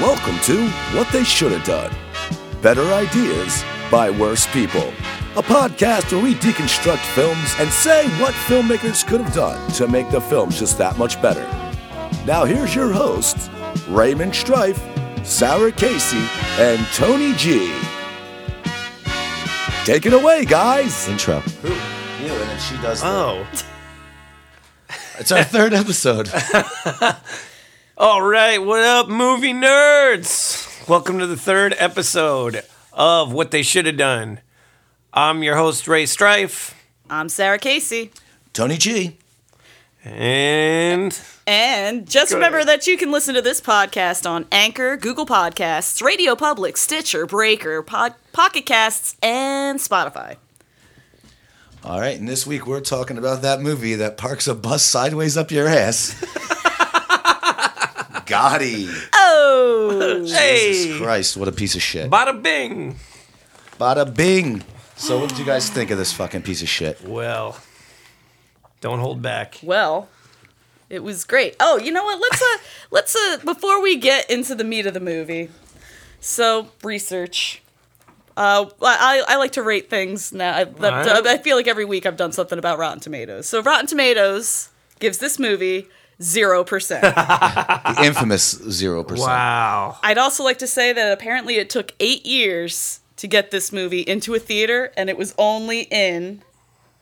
Welcome to What They Should Have Done Better Ideas by Worse People. A podcast where we deconstruct films and say what filmmakers could have done to make the films just that much better. Now, here's your hosts Raymond Strife, Sarah Casey, and Tony G. Take it away, guys. intro. Who? You, and then she does. the- Oh. It's our third episode. All right, what up, movie nerds? Welcome to the third episode of What They Should Have Done. I'm your host, Ray Strife, I'm Sarah Casey. Tony G. and And just remember that you can listen to this podcast on Anchor, Google Podcasts, Radio Public, Stitcher, Breaker, Pod- Pocket Casts, and Spotify. All right, and this week we're talking about that movie that parks a bus sideways up your ass. Gotti. Oh! Jesus Christ, what a piece of shit. bada bing. Bada bing. So, what did you guys think of this fucking piece of shit? Well, don't hold back. well, it was great. Oh, you know what? Let's uh, let's uh, before we get into the meat of the movie. So research. Uh, I, I like to rate things now. I, that- Alright. I feel like every week I've done something about Rotten Tomatoes. So Rotten Tomatoes gives this movie zero percent. The infamous 0%. Wow. I'd also like to say that apparently it took eight years to get this movie into a theater, and it was only in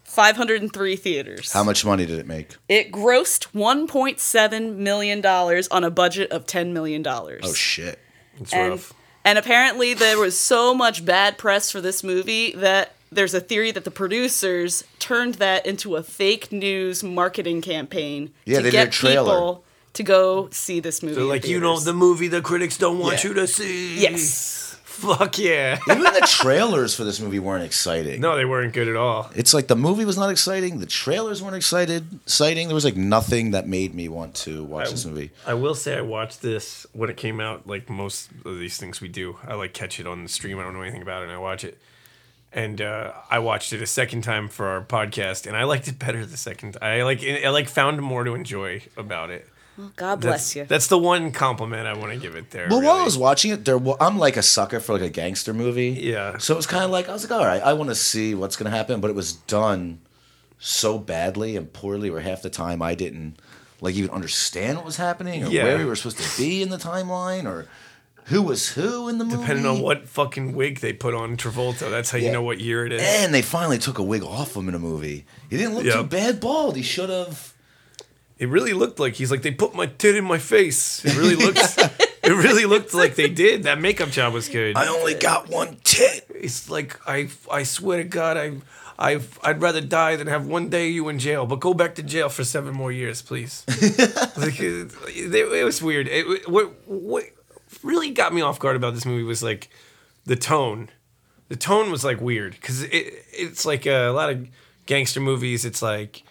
503 theaters. How much money did it make? It grossed 1.7 million dollars on a budget of 10 million dollars. Oh, shit. It's and rough. and apparently there was so much bad press for this movie that there's a theory that the producers turned that into a fake news marketing campaign Yeah, to they did get a trailer. people to go see this movie. They're like, you know, the movie the critics don't want Yeah. you to see. yes. Fuck yeah. Even the trailers for this movie weren't exciting. No, they weren't good at all. It's like the movie was not exciting. The trailers weren't excited, exciting. There was like nothing that made me want to watch this movie. I will say I watched this when it came out. Like most of these things we do, I like catch it on the stream. I don't know anything about it, and I watch it. And uh, I watched it a second time for our podcast, and I liked it better the second. I like I like found more to enjoy about it. God That's, bless you. That's the one compliment I want to give it there. Well, while I was watching it, there wa- I'm like a sucker for like a gangster movie. Yeah. So it was kind of like I was like, all right, I want to see what's gonna happen, but it was done so badly and poorly, where half the time I didn't like even understand what was happening or Yeah. where we were supposed to be in the timeline or who was who in the movie. Depending on what fucking wig they put on Travolta, that's how you know what year it is. And they finally took a wig off him in a movie. He didn't look Yeah. too bad bald. He should have. It really looked like he's like they put my tit in my face. It really looked. it really looked like they did. That makeup job was good. I only got one tit. It's like I I swear to God I I I'd rather die than have one day you in jail. But go back to jail for seven more years, please. like it, it, it was weird. It, what what really got me off guard about this movie was like the tone. The tone was like weird because it it's like a, lot of gangster movies. It's like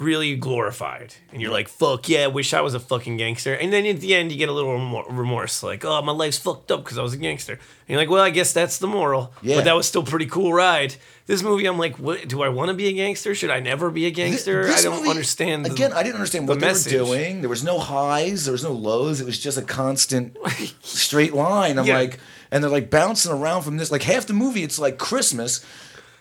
really glorified, and you're like, "Fuck yeah, wish I was a fucking gangster." And then at the end, you get a little remorse, like, "Oh, my life's fucked up because I was a gangster." And you're like, "Well, I guess that's the moral." Yeah. But that was still a pretty cool ride. This movie, I'm like, "What? Do I want to be a gangster? Should I never be a gangster?" This I don't movie- understand. the- Again, I didn't understand the what they message. were doing. There was no highs, there was no lows. It was just a constant straight line. I'm Yeah. like, and they're like bouncing around from this. Like half the movie, it's like Christmas.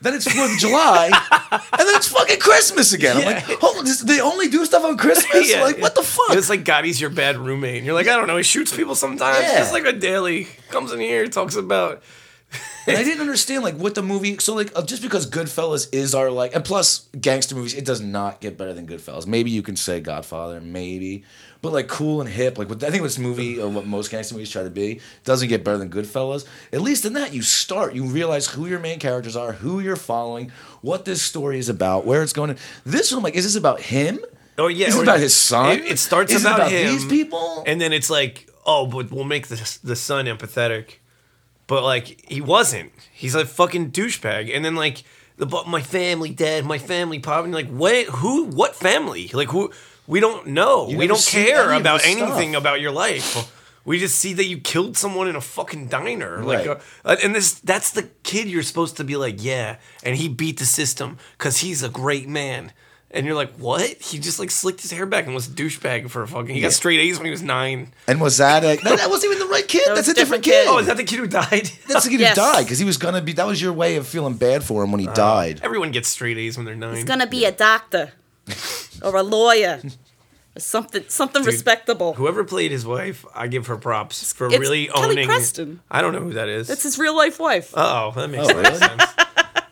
Then it's Fourth of July, and then it's fucking Christmas again. I'm like, hold on, this, they only do stuff on Christmas? Yeah, like, what the fuck? It's like Gotti's your bad roommate, and you're like, I don't know, he shoots people sometimes. Yeah. Just like a daily comes in here, talks about. And I didn't understand like what the movie. So like uh, just because Goodfellas is our like, and plus gangster movies, it does not get better than Goodfellas. Maybe you can say Godfather, maybe, but like cool and hip. Like what, I think this movie or what most gangster movies try to be doesn't get better than Goodfellas. At least in that you start, you realize who your main characters are, who you're following, what this story is about, where it's going. This one, like, is this about him? Oh yeah, Is it about his son? It, it starts Is it about, about him, these people? and then it's like, oh, but we'll make the the son empathetic, but like he wasn't. He's a fucking douchebag, and then like the but my family dead, my family pop, and like, what? Who? What family? Like who? We don't know. You we don't care any about anything about your life. We just see that you killed someone in a fucking diner, like, Right. uh, and this—that's the kid you're supposed to be like, yeah, and he beat the system because he's a great man. And you're like, what? He just like slicked his hair back and was a douchebag for a fucking. He got straight A's when he was nine. And was that a, no, that wasn't even the right kid. That was That's a different, different kid. Oh, is that the kid who died? That's the kid Yes. who died because he was gonna be. That was your way of feeling bad for him when he uh, died. Everyone gets straight A's when they're nine. He's gonna be a doctor or a lawyer or something something respectable. Whoever played his wife, I give her props for It's really Kelly owning. Preston. I don't know who that is. That's his real life wife. Oh, that makes Oh, more really? sense.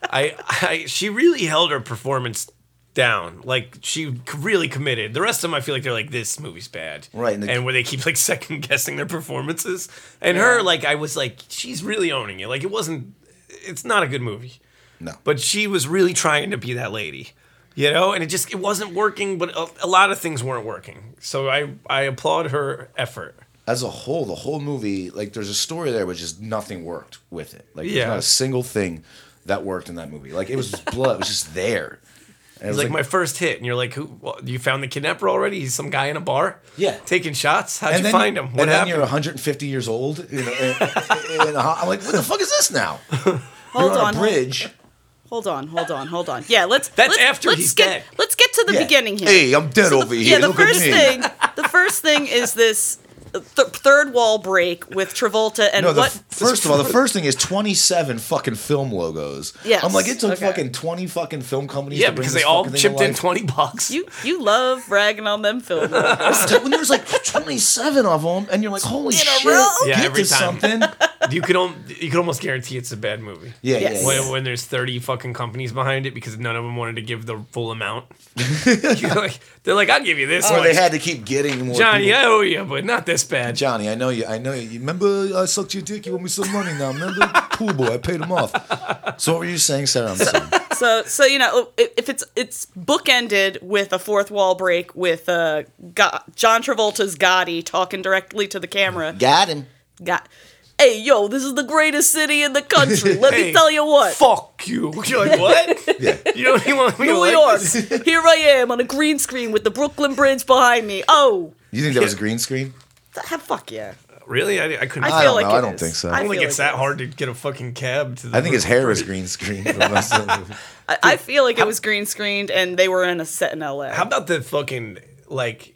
I, I, she really held her performance down. Like she really committed. The rest of them, I feel like they're like, this movie's bad, Right, and And, where they keep like second guessing their performances. And her, like, I was like, she's really owning it. Like it wasn't. It's not a good movie, No, but she was really trying to be that lady. You know, and it just it wasn't working, but a, a lot of things weren't working. So I I applaud her effort. as a whole, the whole movie, like, there's a story there, but just nothing worked with it. Like, there's not a single thing that worked in that movie. Like, it was just blood. It was just there. And it was like, my first hit, and you're like, "Who? Well, you found the kidnapper already? He's some guy in a bar, Yeah. taking shots. How'd and you then, find him? What and then you're 150 years old. You know, and, and I'm like, what the fuck is this now? Hold You're on on, a bridge. Hold on, hold on, hold on. Yeah, let's. That's let's, after let's he's get, dead. Let's get to the Yeah. beginning here. Hey, I'm dead So the- over here. Yeah, the Look at first me. thing. The first thing is this th- third wall break with Travolta and No, the what? f- first of all, the first thing is 27 fucking film logos. Yes, I'm like, it took okay. fucking 20 fucking film companies yeah, to bring because this they all chipped in twenty bucks. you you love ragging on them film. logos. when there's like 27 of them, and you're like, holy a shit, row? Yeah, get every to time. something. you could al- you could almost guarantee it's a bad movie. Yeah, Yes. yeah, When, yeah. when there's 30 fucking companies behind it because none of them wanted to give the full amount. You're like, they're like, I'll give you this Or one. they had to keep getting more. Johnny, people. I owe you, but not this bad. Johnny, I know you. I know you. You Remember, I sucked your dick. You owe me some money now. Remember, pool boy, I paid him off. So what were you saying, Sarah? I'm sorry. so so you know if if it's it's bookended with a fourth wall break with uh Go- John Travolta's Gotti talking directly to the camera. Got him. Got. Hey yo, this is the greatest city in the country. Let Hey, me tell you what. Fuck you. You're like, what? Yeah. You don't even want me to New like York. this? Here I am on a green screen with the Brooklyn Bridge behind me. Oh, You think that was a green screen? Th- fuck yeah. Really? I, I couldn't. I I, feel don't like know. I don't is. think so. I don't think feel it's like that it hard to get a fucking cab to the I think his hair was green screen. For the of the. I, I feel like it was green screened and they were in a set in LA. How about the fucking like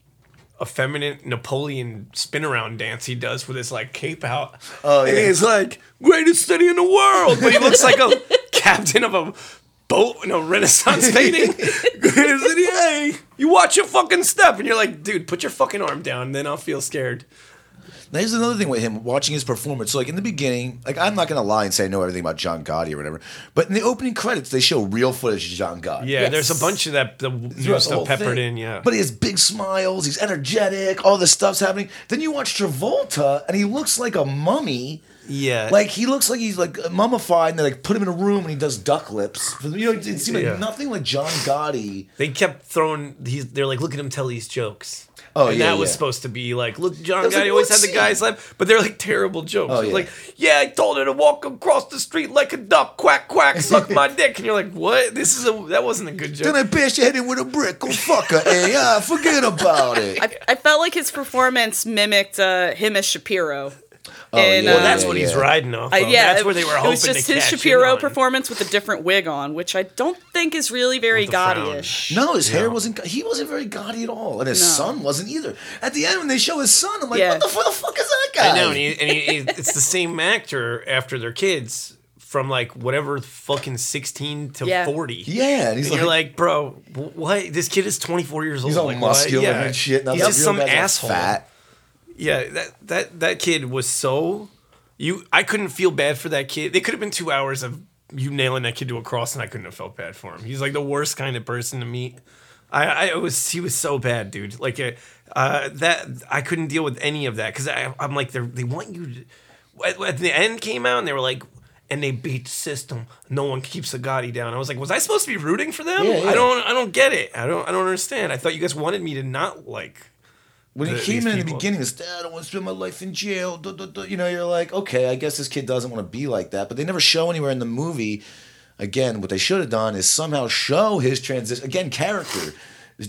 effeminate Napoleon spin around dance he does with his like cape out? Oh, And yeah. he's like greatest city in the world, but he looks like a captain of a boat in a Renaissance painting. greatest hey, you watch your fucking step, and you're like, dude, put your fucking arm down, then I'll feel scared. Now, here's another thing with him watching his performance. So, like in the beginning, like I'm not gonna lie and say I know everything about John Gotti or whatever, but in the opening credits they show real footage of John Gotti. Yeah, Yes. there's a bunch of that the Throughout the stuff peppered thing. in. Yeah, But he has big smiles. He's energetic. All this stuff's happening. Then you watch Travolta, and he looks like a mummy. Yeah, Like he looks like he's like mummified, and they like put him in a room, and he does duck lips. You know, it seemed like Yeah. nothing like John Gotti. They kept throwing. He's, they're like, look at him tell these jokes. Oh, and yeah, that was yeah. supposed to be like, look, John Gotti like always had the guy's laugh, but they're like terrible jokes. Oh, It's yeah. Like, yeah, I told her to walk across the street like a duck, quack quack, suck my dick, and you're like, what? This is a that wasn't a good joke. Then joke. I bash your head in with a brick. Go fuck her, eh? Ah, forget about it. I, I felt like his performance mimicked uh, him as Shapiro. Oh, in, yeah, well, uh, that's yeah, what he's riding off. I- of. yeah, that's where they were hoping It was just his Shapiro performance with a different wig on, which I don't think is really very With the frown. Gotti-ish. No, his hair wasn't. He wasn't very gaudy at all, and his No. son wasn't either. At the end, when they show his son, I'm like, Yeah. what the, fu- the fuck is that guy? I know, and, he, and he, he, it's the same actor after their kids from like whatever fucking sixteen to Yeah. forty. yeah, and he's And like, you're like, bro, what? This kid is 24 years old. he's all like, what? muscular Yeah. and shit. And He's just some guy's asshole. Fat. Yeah, that that that kid was so you. I couldn't feel bad for that kid. They could have been two hours of you nailing that kid to a cross, and I couldn't have felt bad for him. He's like the worst kind of person to meet. I, I was he was so bad, dude. Like uh, uh, that, I couldn't deal with any of that because I'm like they they want you. To, at, at the end came out and they were like. And they beat the system. No one keeps a Gotti down. I was like, was I supposed to be rooting for them? Yeah, yeah. I don't. I don't get it. I don't. I don't understand. I thought you guys wanted me to not like. When he the- came in in the beginning, Dad, I don't want to spend my life in jail. duh, duh, duh." You know, you're like, okay, I guess this kid doesn't want to be like that. But they never show anywhere in the movie. Again, what they should have done is somehow show his transition. Again, character,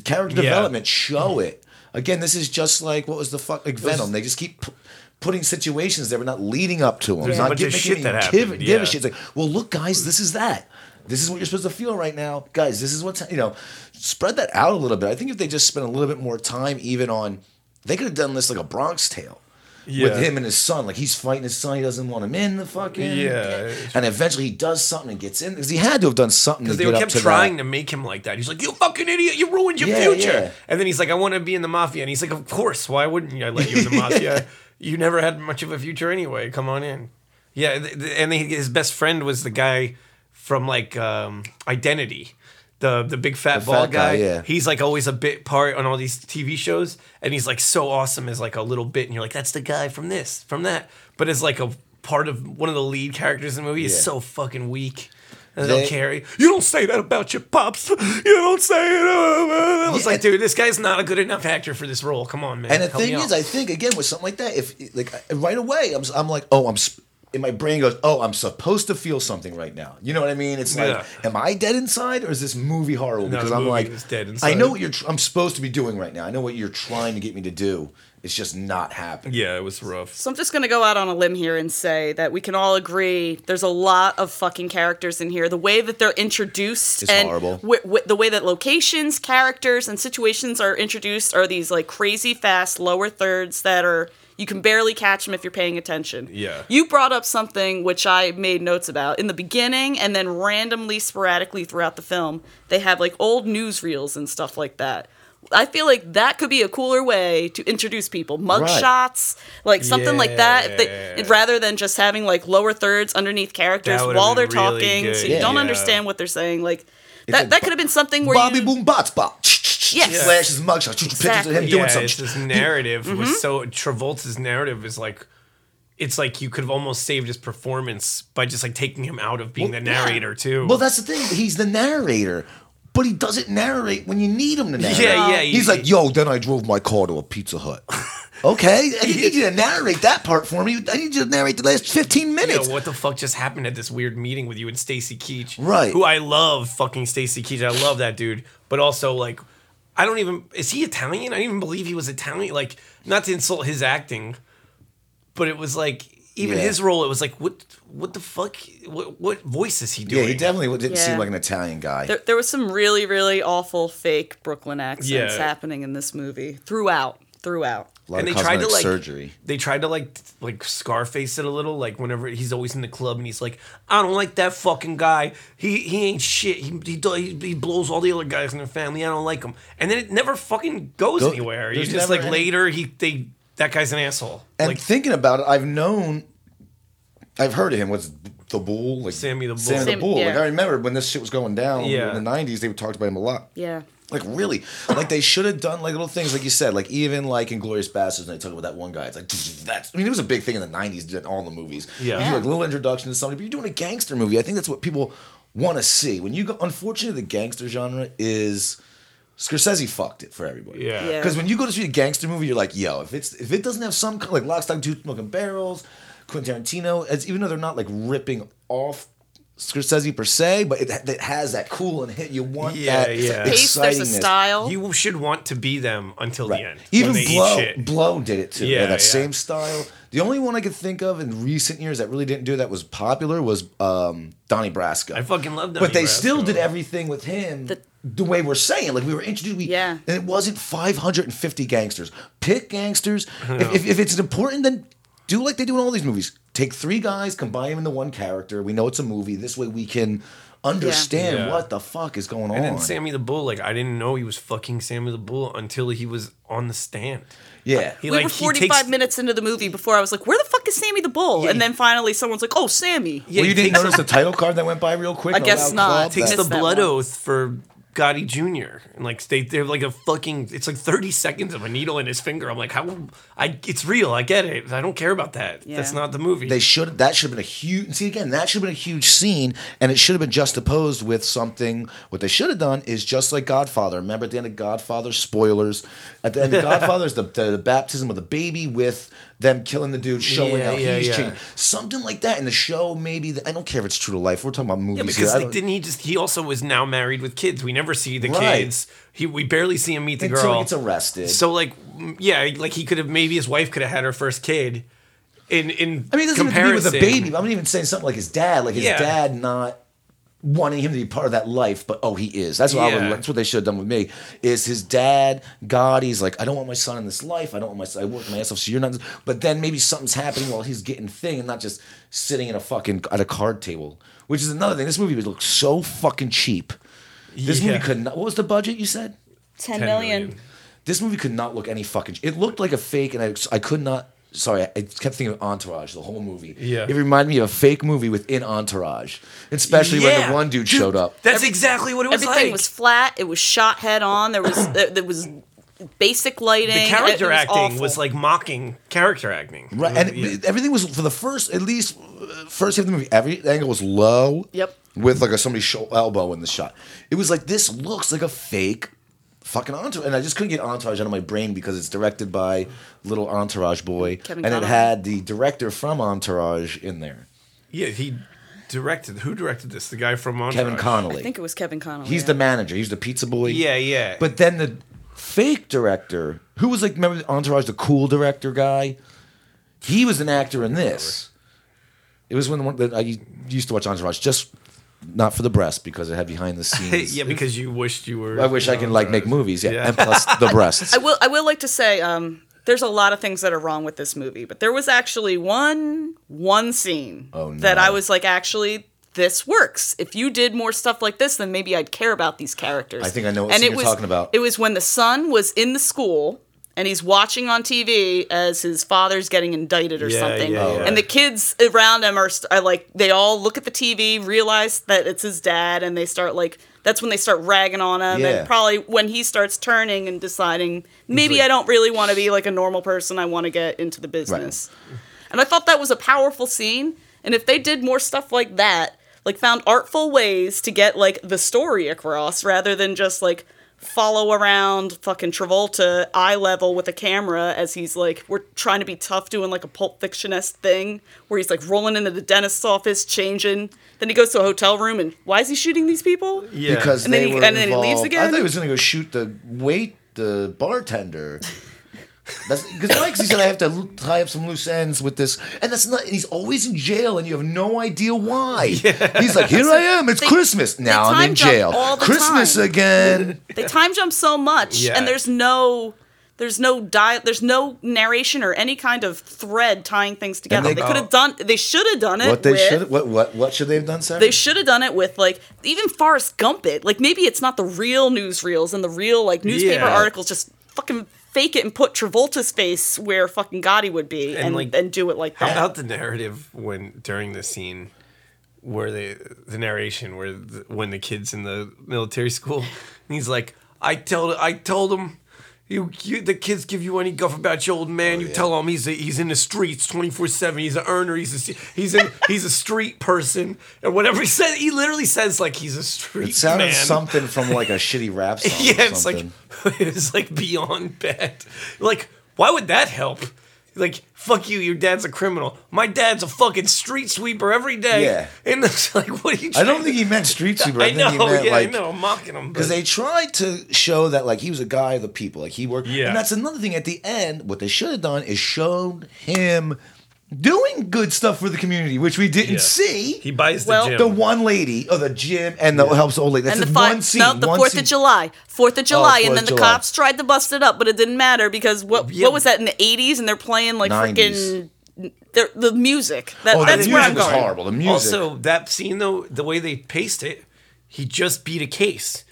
character Yeah. development. Show mm-hmm. it. Again, this is just like what was the fuck like Venom. They just keep. P- Putting situations that were not leading up to him, There's a not bunch give, of shit that give, happened, give yeah. a shit. It's like, well, look, guys, this is that. This is what you're supposed to feel right now, guys. This is what's you know. Spread that out a little bit. I think if they just spent a little bit more time, even on, they could have done this like a Bronx Tale. Yeah. With him and his son, like he's fighting his son, he doesn't want him in the fucking Yeah. and eventually he does something and gets in because he had to have done something Because they get up kept to trying that. to make him like that. He's like, "You fucking idiot! You ruined your Yeah, future." yeah. And then he's like, "I want to be in the mafia." And he's like, "Of course. Why wouldn't you? I let you in the mafia? You never had much of a future anyway. Come on in." Yeah, and his best friend was the guy from like um, Identity, the the big fat The bald fat guy, guy. yeah. He's like always a bit part on all these TV shows, and he's like so awesome as like a little bit, and you're like, "That's the guy from this, from that." But as like a part of one of the lead characters in the movie, is Yeah. so fucking weak. And They- carry. You don't say that about your pops. You don't say it. I was Yeah. like, dude, this guy's not a good enough actor for this role. Come on, man. And the Help thing out. is, I think again with something like that, if like right away, I'm I'm like, oh, I'm. sp- In my brain goes, oh, I'm supposed to feel something right now. You know what I mean? It's like, Yeah. am I dead inside, or is this movie horrible? No, Because the I'm movie like, is dead I know what you're. Tr- I'm supposed to be doing right now. I know what you're trying to get me to do. It's just not happening. yeah, it was rough. So I'm just gonna go out on a limb here and say that we can all agree there's a lot of fucking characters in here. The way that they're introduced It's and horrible. wi- wi- the way that locations, characters, and situations are introduced are these like crazy fast lower thirds that are you can barely catch them if you're paying attention. Yeah. You brought up something which I made notes about in the beginning and then randomly sporadically throughout the film. They have like old newsreels and stuff like that. I feel like that could be a cooler way to introduce people. Mugshots, like something like that. If they- rather than just having like lower thirds underneath characters while they're really talking, good, so you yeah. don't Yeah. understand what they're saying. Like that, like that could have been something where Bobby you, Boom Bots Bop. Yes. Flashes mugshot. Pictures of him Exactly. doing yeah, something. it's this narrative Mm-hmm. was so Travolta's narrative is like. It's like you could have almost saved his performance by just like taking him out of being the narrator too. Well, that's the thing. He's the narrator, but he doesn't narrate when you need him to narrate. Yeah, yeah, He's he- like, yo, then I drove my car to a Pizza Hut. okay, I need you to narrate that part for me. I need you to narrate the last 15 Yo, minutes. what the fuck just happened at this weird meeting with you and Stacy Keach? Right. Who I love fucking Stacy Keach. I love that dude. But also like I don't even is he Italian? I didn't even believe he was Italian. Like, not to insult his acting, but it was like even Yeah. his role, it was like what what the fuck what what voice is he yeah, he definitely didn't Yeah. seem like an Italian guy. there, there was some really really awful fake Brooklyn accents Yeah. happening in this movie throughout throughout. A lot and of they tried to like surgery. They tried to like like Scarface it a little. Like whenever he's always in the club and he's like, I don't like that fucking guy. He he ain't shit. He he, he, he blows all the other guys in their family. I don't like him. And then it never fucking goes Go- anywhere. You just like any- later he they that guy's an asshole. And like thinking about it, I've known, I've heard of him. What's the Bull? Like Sammy the Bull. Sammy the Sam- Bull. Like. I remember when this shit was going down Yeah. in the '90s. They talked about him a lot. Yeah. Like really, like they should have done like little things, like you said, like even like in Glorious Bastards, when they talk about that one guy. It's like that's. I mean, it was a big thing in the '90s in all the movies. Yeah. you do like little introduction to somebody, but you're doing a gangster movie. I think that's what people want to see. When you go, unfortunately, the gangster genre is Scorsese fucked it for everybody. Yeah. Yeah. Because when you go to see a gangster movie, you're like, yo, if it's if it doesn't have some like Lock, Stock, Two Smoking Barrels, Quentin Tarantino, as even though they're not like ripping off Scorsese per se, but it, it has that cool and hit. You want Yeah, that yeah. Pace, there's a style. you should want to be them until Right. the end. Even Blow. Blow did it too. Yeah, Yeah, that yeah. same style. The only one I could think of in recent years that really didn't do that was popular was um, Donnie Brasco. I fucking love them. But they Donnie still did everything with him the, The- way we're saying. Like we were introduced. We, Yeah. And it wasn't 550 gangsters. Pick gangsters. If, if, if it's important, then do like they do in all these movies. Take three guys, combine them into one character. We know it's a movie. This way we can understand Yeah. what the fuck is going on. And on. then Sammy the Bull, like I didn't know he was fucking Sammy the Bull until he was on the stand. yeah. He we like were 45 takes, minutes into the movie before I was like, where the fuck is Sammy the Bull? Yeah, and then finally someone's like, oh, Sammy. Yeah, well, you he didn't takes notice the title card that went by real quick? I guess not. club? takes That- the Missed that blood one. oath for Gotti Jr. and like they they're like a fucking it's like 30 seconds of a needle in his finger. I'm like, how I it's real, I get it. I don't care about that. Yeah. That's not the movie. They should. That should have been a huge. See again, that should have been a huge scene, and it should have been juxtaposed with something. What they should have done is just like Godfather. Remember at the end of Godfather, spoilers. At the end of Godfather is the, the, the baptism of the baby with them killing the dude, showing Yeah, how yeah, he's yeah. changed. Something like that in the show. Maybe the, I don't care if it's true to life. We're talking about movies yeah, because like, didn't he just he also was now married with kids. We never see the Right. kids. He we barely see him meet the until girl. he gets arrested. So like yeah, like he could have maybe his wife could have had her first kid. In in I mean, it doesn't have to be with a baby. I'm not even saying something like his dad. Like his dad not wanting him to be part of that life, but oh, he is. That's what I would. That's what they should have done with me. Is his dad God? He's like, I don't want my son in this life. I don't want my son. I work my ass off. So you're not. But then maybe something's happening while he's getting thing, and not just sitting in a fucking at a card table. Which is another thing. This movie would look so fucking cheap. This Yeah. movie could not. What was the budget you said? Ten 10 million. million. This movie could not look any fucking. It looked like a fake, and I, I could not. Sorry, I kept thinking of Entourage, the whole movie. Yeah. It reminded me of a fake movie within Entourage, especially when the one dude, showed up. That's exactly what it was Everything like. was flat. It was shot head on. There was there, there was basic lighting. the character it was acting awful. was like mocking character acting. Right, and Yeah. it- everything was for the first, at least uh, first half of the movie. Every angle was low. Yep. With like a somebody's elbow in the shot. It was like this looks like a fake fucking entourage, and I just couldn't get entourage out of my brain because it's directed by little entourage boy, Kevin and it had the director from Entourage in there, Yeah, he directed. Who directed this? The guy from Entourage. Kevin Connolly. I think it was Kevin Connolly. He's yeah. the manager. He's the pizza boy. Yeah, yeah. But then the fake director, who was like, remember Entourage, the cool director guy? He was an actor in this. It was when the one that I used to watch Entourage, just not for the breast because it had behind the scenes. yeah, because you wished you were. I wish I in can like make movies, yeah, Yeah. and plus the breasts. I will. I will like to say, um, there's a lot of things that are wrong with this movie, but there was actually one one scene Oh, that. I was like, actually, this works. If you did more stuff like this, then maybe I'd care about these characters. I think I know what and scene it you're was, talking about. It was when the son was in the school. And he's watching on TV as his father's getting indicted or Yeah, something, yeah, yeah. and the kids around him are, st- are like they all look at the TV, realize that it's his dad, and they start like that's when they start ragging on him, and probably when he starts turning and deciding maybe like- I don't really want to be like a normal person. I want to get into the business. And I thought that was a powerful scene. And if they did more stuff like that, like found artful ways to get like the story across rather than just like follow around fucking Travolta eye level with a camera as he's like we're trying to be tough doing like a pulp fiction esque thing where he's like rolling into the dentist's office changing then he goes to a hotel room and why is he shooting these people Yeah. because And then he- were and then he leaves involved- I thought he was gonna go shoot the wait the bartender. That's because Mike he said I have to lo- tie up some loose ends with this, and that's not. He's always in jail, and you have no idea why. He's like, here I am. It's They- Christmas now. I'm time in jump jail. all the Christmas time. again. they time jump so much Yeah. and there's no there's no di- there's no narration or any kind of thread tying things together they- they, oh. could have done they should have done it What they with, should what what what should they have done, Sarah? they should have done it with like even Forrest Gump it like maybe it's not the real newsreels and the real like newspaper Yeah. articles just fucking fake it and put Travolta's face where fucking Gotti would be and, like, and do it like How about the narrative when during the scene where they the narration where the, when the kids in the military school and he's like I told I told him you, you the kids give you any guff about your old man you oh, tell him he's a, he's in the streets 24/7 he's an earner he's a he's a he's a street person and whatever he said he literally says like he's a street it sounded man something from like a shitty rap song. yeah, it's like it's like beyond bad. Like, why would that help? Like, fuck you, your dad's a criminal. My dad's a fucking street sweeper every day. Yeah. And it's like, what are you? I don't think he meant street sweeper. I, I think know. he meant yeah, like I know. I'm mocking him. because they tried to show that like he was a guy of the people, like he worked. Yeah. And that's another thing. At the end, what they should have done is shown him doing good stuff for the community, which we didn't Yeah. see. he buys the Well, gym. the one lady, or the gym, and the helps the old lady. That's and the the fi- one scene. no, the one Fourth scene. of July, Fourth of oh, July, Fourth and then the July. cops tried to bust it up, but it didn't matter because what Yeah. what was that in the '80s? And they're playing like 90s. freaking the, the music. That, Oh, the that's where music I'm was going. horrible. The music. Also, that scene though, the way they paced it, he just beat a case.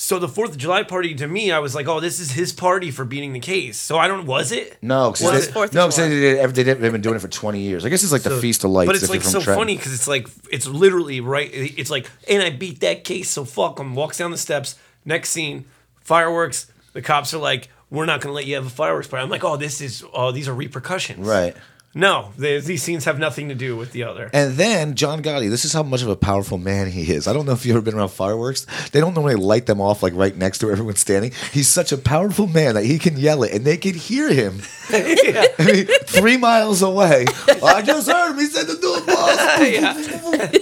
So the Fourth of July party to me, I was like, oh, this is his party for beating the case. So I don't. Was it? No, Was because it Fourth of no, 'cause July? they did, they did, they've been doing it for twenty years. I guess it's like the Feast of Lights. But it's if like you're so from Trenton. funny because it's like it's literally right. It's like, and I beat that case, so fuck him. Walks down the steps. Next scene, fireworks. The cops are like, "We're not gonna let you have a fireworks party." I'm like, "Oh, this is oh, these are repercussions." Right. No, they, these scenes have nothing to do with the other. And then John Gotti, this is how much of a powerful man he is. I don't know if you've ever been around fireworks. They don't normally light them off like right next to where everyone's standing. He's such a powerful man that he can yell it and they can hear him. I mean, three miles away. I just heard him. He said to do it, boss.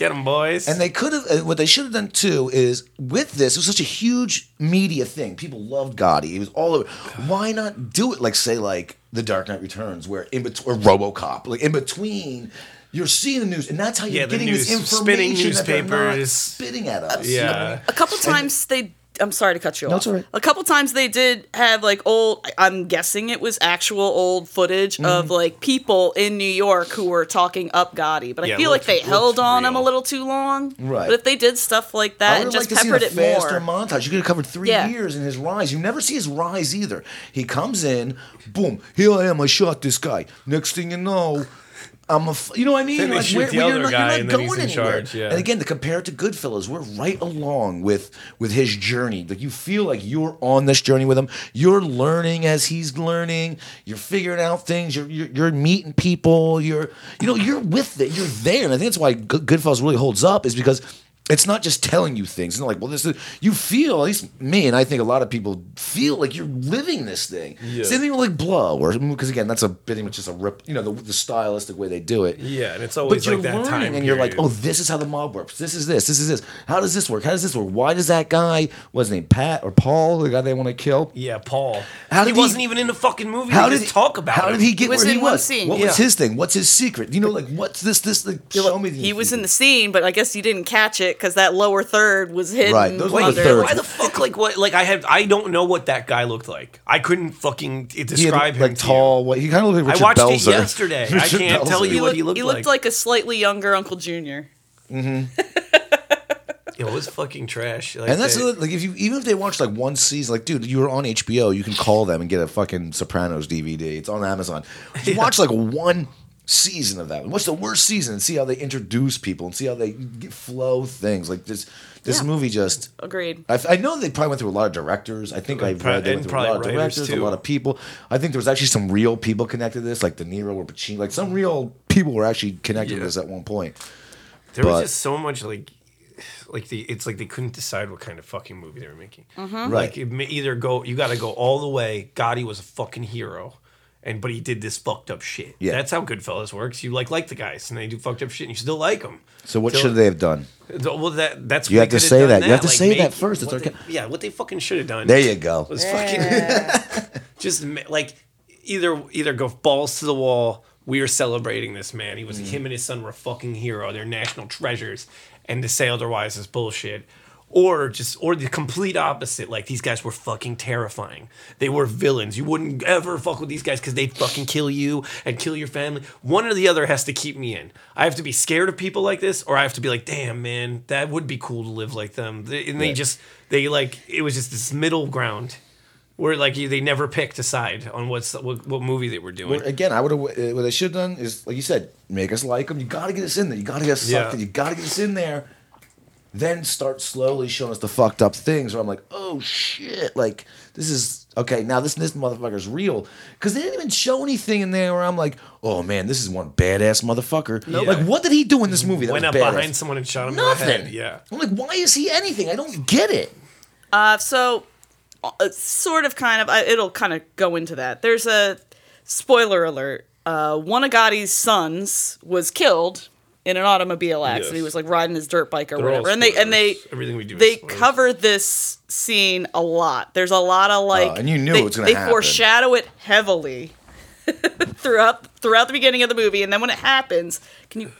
Get them, boys. And they could have, uh, what they should have done too is with this, it was such a huge media thing. People loved Gotti. It was all over. Why not do it like, say, like The Dark Knight Returns, where in between, or Robocop, like in between you're seeing the news, and that's how you're Yeah, the getting this news- spinning information that they're not spitting at us. Yeah. A couple times they. I'm sorry to cut you No, off. it's all right. A couple times they did have like old. I'm guessing it was actual old footage Mm-hmm. of like people in New York who were talking up Gotti, but I Yeah, feel like they held looked on him a little too long. Right. But if they did stuff like that and have just liked to see peppered a it faster more. montage. You could have covered three Yeah. years in his rise. You never see his rise either. He comes in, boom, here I am. I shot this guy. Next thing you know, I'm a, f- you know what I mean? They shoot the you're not, you're not going anywhere. charge, yeah. And again, to compare it to Goodfellas, we're right along with with his journey. Like you feel like you're on this journey with him. You're learning as he's learning. You're figuring out things. You're you're, you're meeting people. You're you know you're with it. You're there, and I think that's why Goodfellas really holds up is because. It's not just telling you things. It's not like, well, this is you feel, at least me, and I think a lot of people feel like you're living this thing. Yeah. Same thing with like Blow, or because again, that's a pretty much just a rip, you know, the, the stylistic way they do it. Yeah, and it's always But always you're like that learning, time. and you're like, oh, this is how the mob works. This is this. This is this. How does this work? How does this work? Why does that guy, what's his name, Pat or Paul, the guy they want to kill? yeah, Paul. How did he- wasn't even in the fucking movie. How did just talk about How him. did he get He was where he in one was? scene. What was his thing? What's his secret? You know, like what's this? This like show me. He was in the scene, but I guess you didn't catch it because that lower third was hidden. Right, those were the under- thirds. Why the fuck? Like what? Like I have I don't know what that guy looked like. I couldn't fucking He had, describe him. like tall. What he kind of looked like Richard I Richard watched it Belzer. yesterday. I can't tell you He, what looked, he looked like. he looked like. like a slightly younger Uncle Junior. Mm-hmm. It was fucking trash. Like And that's they- like if you even if they watch like one season, like dude, you were on HBO, you can call them and get a fucking Sopranos DVD. It's on Amazon. You watch like one season of that. What's the worst season? And see how they introduce people and see how they flow things. Like this, this Yeah. movie just. Agreed. I, I know they probably went through a lot of directors. I think I Pro- read they and went through a lot of probably writers, directors, a lot of people. I think there was actually some real people connected to this, like De Niro or Pacino. Like some real people were actually connected to this at one point. There But- was just so much like, like the it's like they couldn't decide what kind of fucking movie they were making. Mm-hmm. Right. Like it may either go, you got to go all the way. Gotti was a fucking hero, and but he did this fucked up shit. Yeah. that's how Goodfellas works. You like like the guys, and they do fucked up shit, and you still like them. So what should they have done? Well, that that's You what have to say done that. You have to like, say make- that first. It's okay. they- yeah, what they fucking should have done. There you go. was fucking just like either either go balls to the wall. We are celebrating this man. He was Mm. him and his son were a fucking hero. They're national treasures, and to say otherwise is bullshit. Or just or the complete opposite. Like these guys were fucking terrifying. They were villains. You wouldn't ever fuck with these guys because they'd fucking kill you and kill your family. One or the other has to keep me in. I have to be scared of people like this, or I have to be like, damn man, that would be cool to live like them. They, and they Yeah. just they like it was just this middle ground where like they never picked a side on what's what, what movie they were doing. Well, again, I would have. What they should have done is, like you said, make us like them. You got to get us in there. You got to get us Yeah. in. You got to get us in there. Then start slowly showing us the fucked up things. Where I'm like, oh shit, like this is okay. Now this this motherfucker's real because they didn't even show anything in there where I'm like, oh man, this is one badass motherfucker. Nope. Like what did he do in this movie? That Went was up badass? behind someone and shot him in the Nothing. head. Yeah. I'm like, why is he anything? I don't get it. Uh, so, uh, sort of, kind of, I, it'll kind of go into that. There's a spoiler alert. Uh, one of Gotti's sons was killed in an automobile accident. Yes. He was like riding his dirt bike or They're whatever. And they and they. Everything we do they spoilers. cover this scene a lot. There's a lot of like, Oh, and you knew they, it was gonna they happen. foreshadow it heavily throughout throughout the beginning of the movie, and then when it happens, can you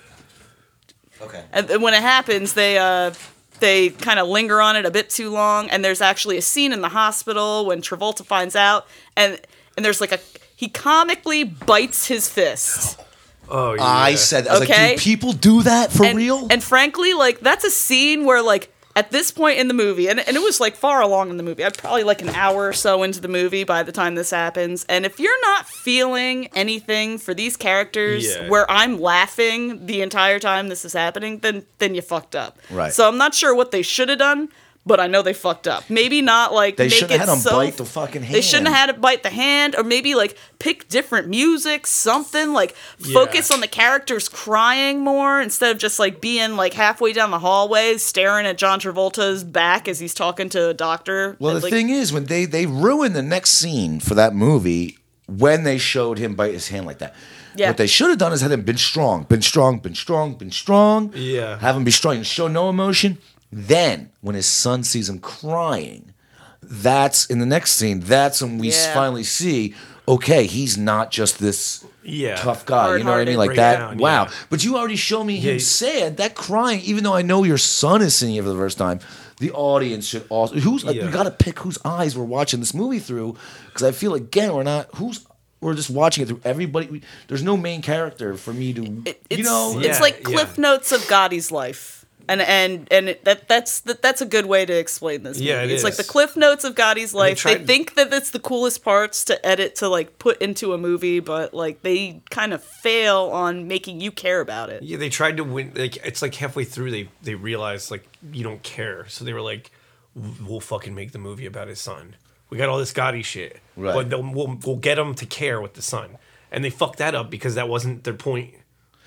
Okay. and then when it happens, they uh, they kind of linger on it a bit too long. And there's actually a scene in the hospital when Travolta finds out, and and there's like a he comically bites his fist. Oh yeah. I said, I was Okay. like, do people do that for and, real? And frankly, like that's a scene where like at this point in the movie, and, and it was like far along in the movie. I'm probably like an hour or so into the movie by the time this happens. And if you're not feeling anything for these characters Yeah. where I'm laughing the entire time this is happening, then then you fucked up. Right. So I'm not sure what they should have done. But I know they fucked up. Maybe not like They make shouldn't it have had him so- bite the fucking hand. They shouldn't have had it bite the hand, or maybe like pick different music, something like focus Yeah. on the characters crying more instead of just like being like halfway down the hallway staring at John Travolta's back as he's talking to a doctor. Well, And, the like, thing is, when they they ruined the next scene for that movie when they showed him bite his hand like that. Yeah. What they should have done is had him been strong, been strong, been strong, been strong. Yeah. Have him be strong and show no emotion. Then, when his son sees him crying, that's in the next scene. That's when we Yeah. finally see, okay, he's not just this Yeah. tough guy. You know what I mean? Like that. down, wow. yeah. But you already show me Yeah. him sad, that crying. Even though I know your son is seeing it for the first time, the audience should also. Who's like, Yeah. we got to pick whose eyes we're watching this movie through because I feel again we're not who's. We're just watching it through everybody. We, there's no main character for me to, It- it's, you know. it's like cliff yeah. notes of Gotti's life. And and and that that's that, that's a good way to explain this. Yeah, it it's like the cliff notes of Gotti's life. They, tried- think that it's the coolest parts to edit to like put into a movie, but like they kind of fail on making you care about it. Yeah, they tried to win. Like it's like halfway through, they they realized like you don't care, so they were like, "We'll fucking make the movie about his son. We got all this Gotti shit, Right. but they'll- we'll we'll get him to care with the son." And they fucked that up because that wasn't their point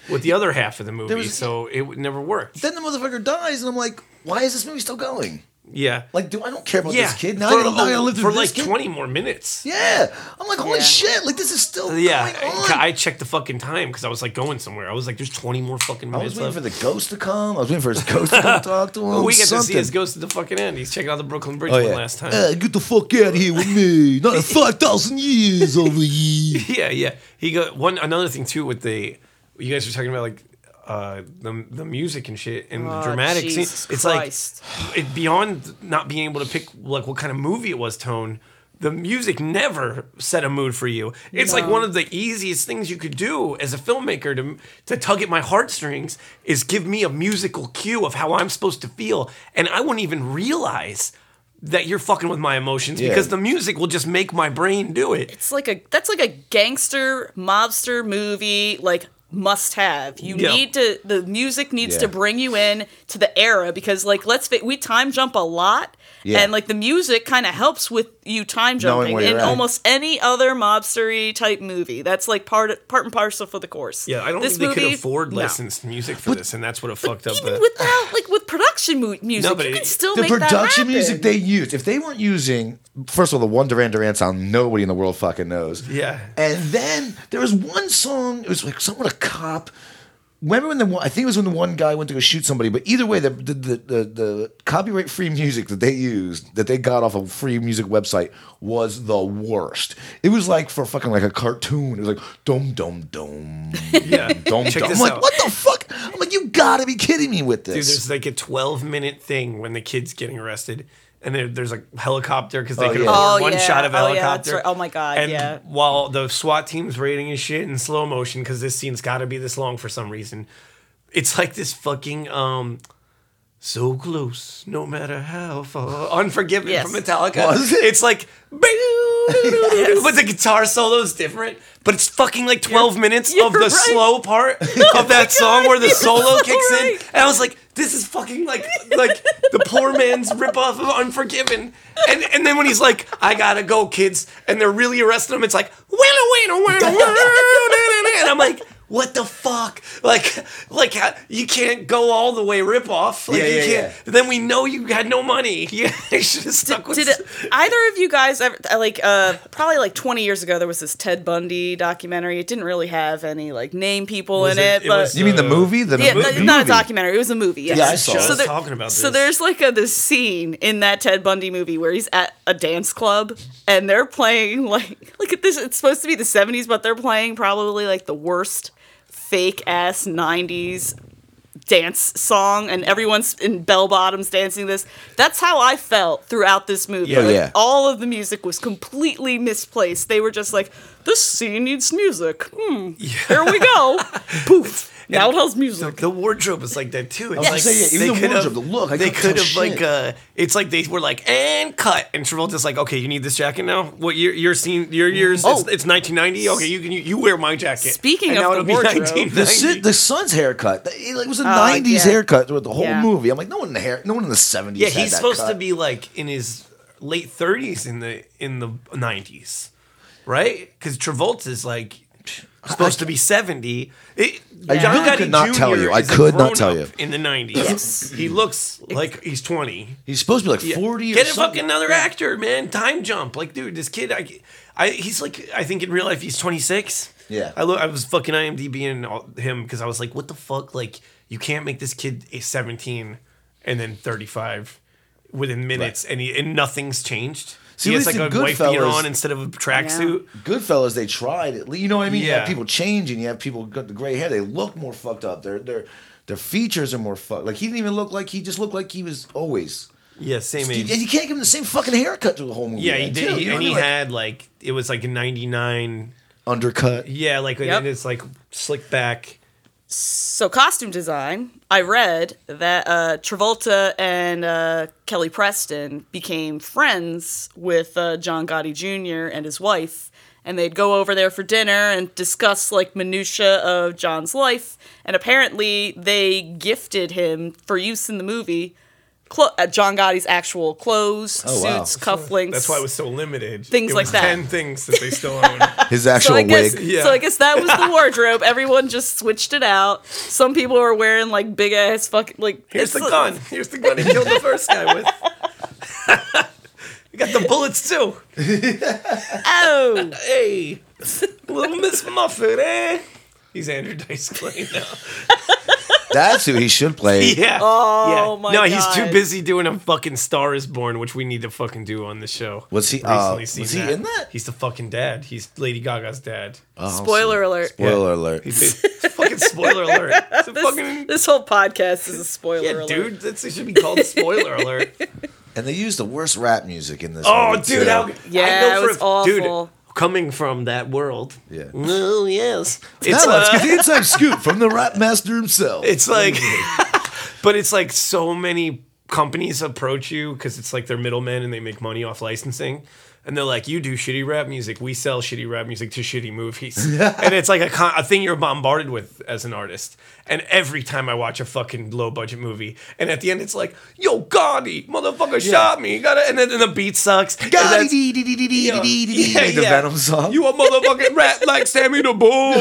with the other half of the movie, was- so it never worked. Then the motherfucker dies, and I'm like, why is this movie still going? Yeah, Like, do I don't care about yeah, this kid now? for, I gotta, I gotta live for like kid. twenty more minutes. Yeah, I'm like, holy Yeah. shit! Like this is still Yeah, going on. I, I checked the fucking time because I was like going somewhere. I was like, "There's 20 more fucking minutes. I was waiting left." for the ghost to come. I was waiting for his ghost to come talk to him. Well, we get to see something. his ghost at the fucking end. He's checking out the Brooklyn Bridge Oh one yeah. last time. Hey, get the fuck out of here with me. Not five thousand years over here. Yeah, yeah. He got one another thing too with the you guys were talking about like uh the the music and shit and the Oh, dramatic scene. It's Christ. like it beyond not being able to pick like what kind of movie it was tone. The music never set a mood for you. It's like one of the easiest things you could do as a filmmaker to to tug at my heartstrings is give me a musical cue of how I'm supposed to feel, and I wouldn't even realize that you're fucking with my emotions Yeah. because the music will just make my brain do it. It's like a that's like a gangster mobster movie like must have. You Yeah. need to the music needs Yeah. to bring you in to the era because like let's we time jump a lot Yeah. and like the music kind of helps with you time jumping in at. almost any other mobstery type movie. That's like part part and parcel for the course. Yeah, I don't this think they could movie, afford no. licensed music for this, and that's what have fucked up Even the. without like with production mu- music, No, but you it- can still The make that production happen. music they used, if they weren't using, first of all, the one Duran Duran sound nobody in the world fucking knows. Yeah. And then there was one song, it was like someone, a cop. Remember when the one, I think it was when the one guy went to go shoot somebody, but either way, the the, the, the, the copyright free music that they used, that they got off a free music website, was the worst. It was like for fucking like a cartoon. It was like dum dum dum. Yeah, Dum check dum. I'm like, out. what the fuck? I'm like, you gotta be kidding me with this. Dude, there's like a 12 minute thing when the kid's getting arrested, and there, there's a helicopter because they Oh, could yeah. afford Oh, one yeah. shot of Oh, yeah, helicopter. that's right. Oh, my God, And yeah. while the SWAT team's raiding his shit in slow motion because this scene's got to be this long for some reason, it's like this fucking um. So close, no matter how far. Unforgiven Yes. from Metallica. Was it? It's like, but the guitar solo is different. But it's fucking like 12 minutes you're of the right. slow part of that song where the solo so kicks right. in. And I was like, this is fucking like like the poor man's ripoff of Unforgiven. And and then when he's like, I gotta go, kids, and they're really arresting him, it's like, and I'm like, what the fuck? Like, like uh, you can't go all the way rip off. Like, Yeah, you yeah, can't. Then we know you had no money. Yeah, you should have stuck with. Did it, either of you guys ever like uh probably like 20 years ago there was this Ted Bundy documentary. It didn't really have any like name people Was in it- it, it but was, you mean the uh, movie? The yeah, movie? no, not a documentary. It was a movie. Yes. Yeah, I saw it. So there- talking about this. So there's like a this scene in that Ted Bundy movie where he's at a dance club and they're playing like look at this. It's supposed to be the 70s, but they're playing probably like the worst fake ass 90s dance song and everyone's in bell bottoms dancing this. That's how i felt throughout this movie. Yeah. Like, Yeah. all of the music was completely misplaced. They were just like this scene needs music. Hmm. Here we go. Poof now it has music The wardrobe is like that too. It's was like say, yeah, even they the could wardrobe, have- the look, I they couldn't could tell have like uh, it's like they were like and cut, and Travolta's like, okay, you need this jacket now. What your your scene your years? Oh. It's, it's 1990. Okay, you can you, you wear my jacket. Speaking And of now the it'll wardrobe. 1990. The, si- the son's haircut. It was a Oh, '90s yeah. haircut throughout the whole Yeah. movie. I'm like, no one in the hair, no one in the '70s. yeah, had he's that supposed cut. to be like in his late 30s in the in the 90s, right? Because Travolta's like supposed to be 70. It, I John really Gotti could not Jr. tell you. I is a could not tell grown-up you. In the 90s, Yes. he looks like he's 20. He's supposed to be like Yeah. 40 or Get a something. fucking another actor, man. Time jump. Like, dude, this kid, I, I, he's like, I think in real life he's 26. Yeah. I look, I was fucking IMDbing all- him because I was like, what the fuck? Like, you can't make this kid a 17 and then 35 within minutes, and he, and nothing's changed. See, he has like a in white beater on instead of a tracksuit. Goodfellas, they tried it. You know what I mean? You Yeah. have people changing. You have people got the gray hair. They look more fucked up. Their their their features are more fucked. Like he didn't even look like he just looked like he was always. Yeah, same You, age. and you can't give him the same fucking haircut through the whole movie. yeah, he did, too. he, You know and he? Like, had like it was like a '99. undercut. Yeah, like Yep. and it's like slick back. So costume design, I read that uh, Travolta and uh, Kelly Preston became friends with uh, John Gotti Jr. and his wife, and they'd go over there for dinner and discuss like minutia of John's life. And apparently, they gifted him for use in the movie. Clo- uh, John Gotti's actual clothes, Oh, wow. suits, cufflinks. That's why it was so limited. Things It like was that. Ten things that they still own. His so actual I guess, wig. Yeah. so I guess that was the wardrobe. Everyone just switched it out. Some people were wearing like big ass fucking like. Here's the it's- gun. Here's the gun he killed the first guy with. we got the bullets too. Oh, Hey, little Miss Muffet, eh? He's Andrew Dice Clay now. That's who he should play. Yeah. Oh yeah. my No, he's too God. busy doing a fucking Star is Born, which we need to fucking do on the show. Was he? Uh, Recently seen was he that. in that? He's the fucking dad. He's Lady Gaga's dad. Oh, spoiler alert! Spoiler Yeah. alert. He's fucking spoiler alert. It's a This, fucking this whole podcast is a spoiler yeah, alert. dude. That's, it should be called spoiler alert. And they used the worst rap music in this. Oh, movie, dude, too. how, Yeah, I know it for was a- awful. Dude, coming from that world. Yeah. Oh yes. It's Now let's uh, get the inside scoop from the rap master himself. it's like, but it's like so many companies approach you because it's like they're middlemen and they make money off licensing. And they're like, you do shitty rap music. We sell shitty rap music to shitty movies. and it's like a, con- a thing you're bombarded with as an artist. And every time I watch a fucking low budget movie, and at the end it's like, yo, Gotti, motherfucker shot me. You gotta, and then and the beat sucks. Yeah, yeah, Like the. Venom song. You a motherfucking rat like Sammy the Bull.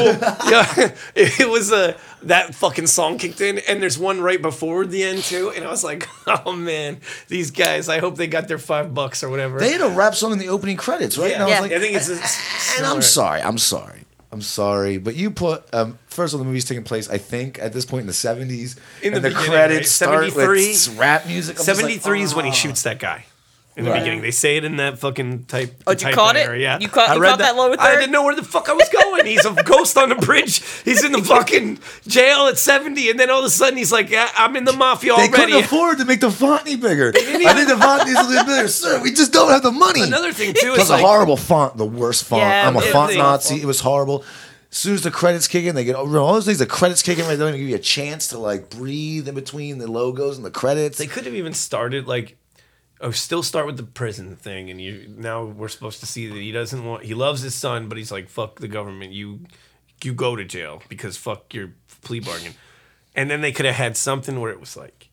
yeah, it, it was a that fucking song kicked in, and there's one right before the end too, and I was like, oh man, these guys. I hope they got their five bucks or whatever. They had a rap song in the opening credits, right? yeah, And I was Yeah. like, I think it's. a and I'm sorry. I'm sorry. I'm sorry, but you put um, first of all, the movie's taking place, I think, at this point in the '70s, In and the the, credits right? start 73? with rap music. Like, 73 is when he "Ah." shoots that guy. In the Right. beginning, they say it in that fucking type. Oh, the you caught it? Yeah, You caught- I you read caught that lower I didn't know where the fuck I was going. He's a ghost on the bridge. He's in the fucking jail at 70, and then all of a sudden he's like, yeah, "I'm in the mafia They already." couldn't afford to make the font any bigger. I think the font needs a little bit bigger, sir. We just don't have the money. Another thing too Plus is a like, horrible font, the worst font. Yeah, I'm a font was Nazi. It was horrible. As soon as the credits kick in, they get all those things. The credits kick in, they don't even give you a chance to like breathe in between the logos and the credits. They could have even started like, oh, still start with the prison thing, and you now we're supposed to see that he doesn't want. He loves his son, but he's like, fuck the government. You, you go to jail because fuck your plea bargain. And then they could have had something where it was like,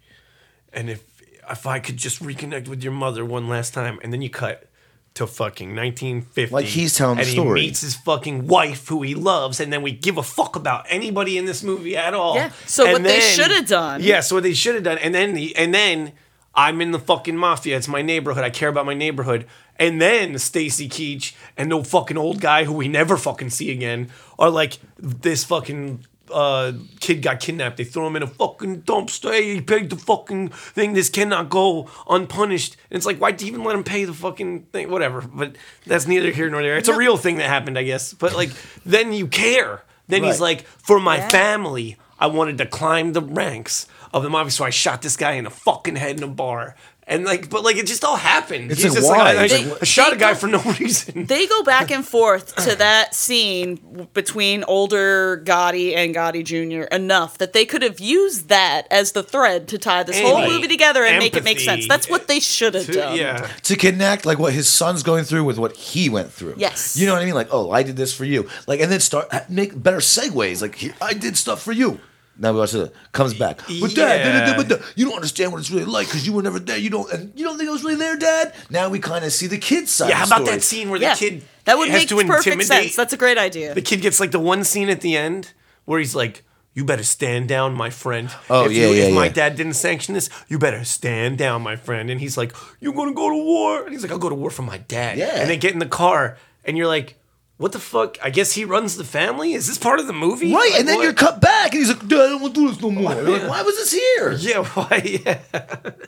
and if if I could just reconnect with your mother one last time, and then you cut. To fucking 1950. Like he's telling the story. he meets his fucking wife, who he loves, and then we give a fuck about anybody in this movie at all. Yeah. So And what they shoulda done- Yeah, so what they should have done, and then the, and then I'm in the fucking mafia. It's my neighborhood. I care about my neighborhood. And then Stacy Keach and no fucking old guy who we never fucking see again are like this fucking uh, kid got kidnapped. They throw him in a fucking dumpster. Hey, he paid the fucking thing. This cannot go unpunished. And it's like, why do you even let him pay the fucking thing? Whatever. But that's neither here nor there. It's a real thing that happened, I guess. But like, then you care. Then he's like, for my Yeah. family, I wanted to climb the ranks of the mafia, so I shot this guy in the fucking head in a bar. And like, but like, it just all happened. It's He's like, just like, why? I, I, They- I shot a guy go- for no reason. They go back and forth to that scene between older Gotti and Gotti Jr. enough that they could have used that as the thread to tie this whole Any movie together and make it make sense. That's what they should have done. yeah. to connect like what his son's going through with what he went through. Yes. You know what I mean? Like, oh, I did this for you. Like, and then start make better segues. Like, I did stuff for you. Now we watch it. Comes back. But dad, da, da, da, but da, you don't understand what it's really like because you were never there. You don't, and you don't think I was really there, dad. Now we kind of see the kid's side. Yeah, how of the about story. that scene where Yeah. the kid that would has make to perfect intimidate? sense. That's a great idea. the kid gets like the one scene at the end where he's like, "You better stand down, my friend." Oh, if yeah, you, yeah, If my yeah. dad didn't sanction this, you better stand down, my friend. And he's like, "You're gonna go to war?" And he's like, "I'll go to war for my dad." Yeah. And they get in the car, and you're like, what the fuck? I guess he runs the family. Is this part of the movie? Right, Like, and then what? you're cut back, and he's like, "Dude, I don't want to do this no more." You're like, "Why was this here?" Yeah, why? Yeah.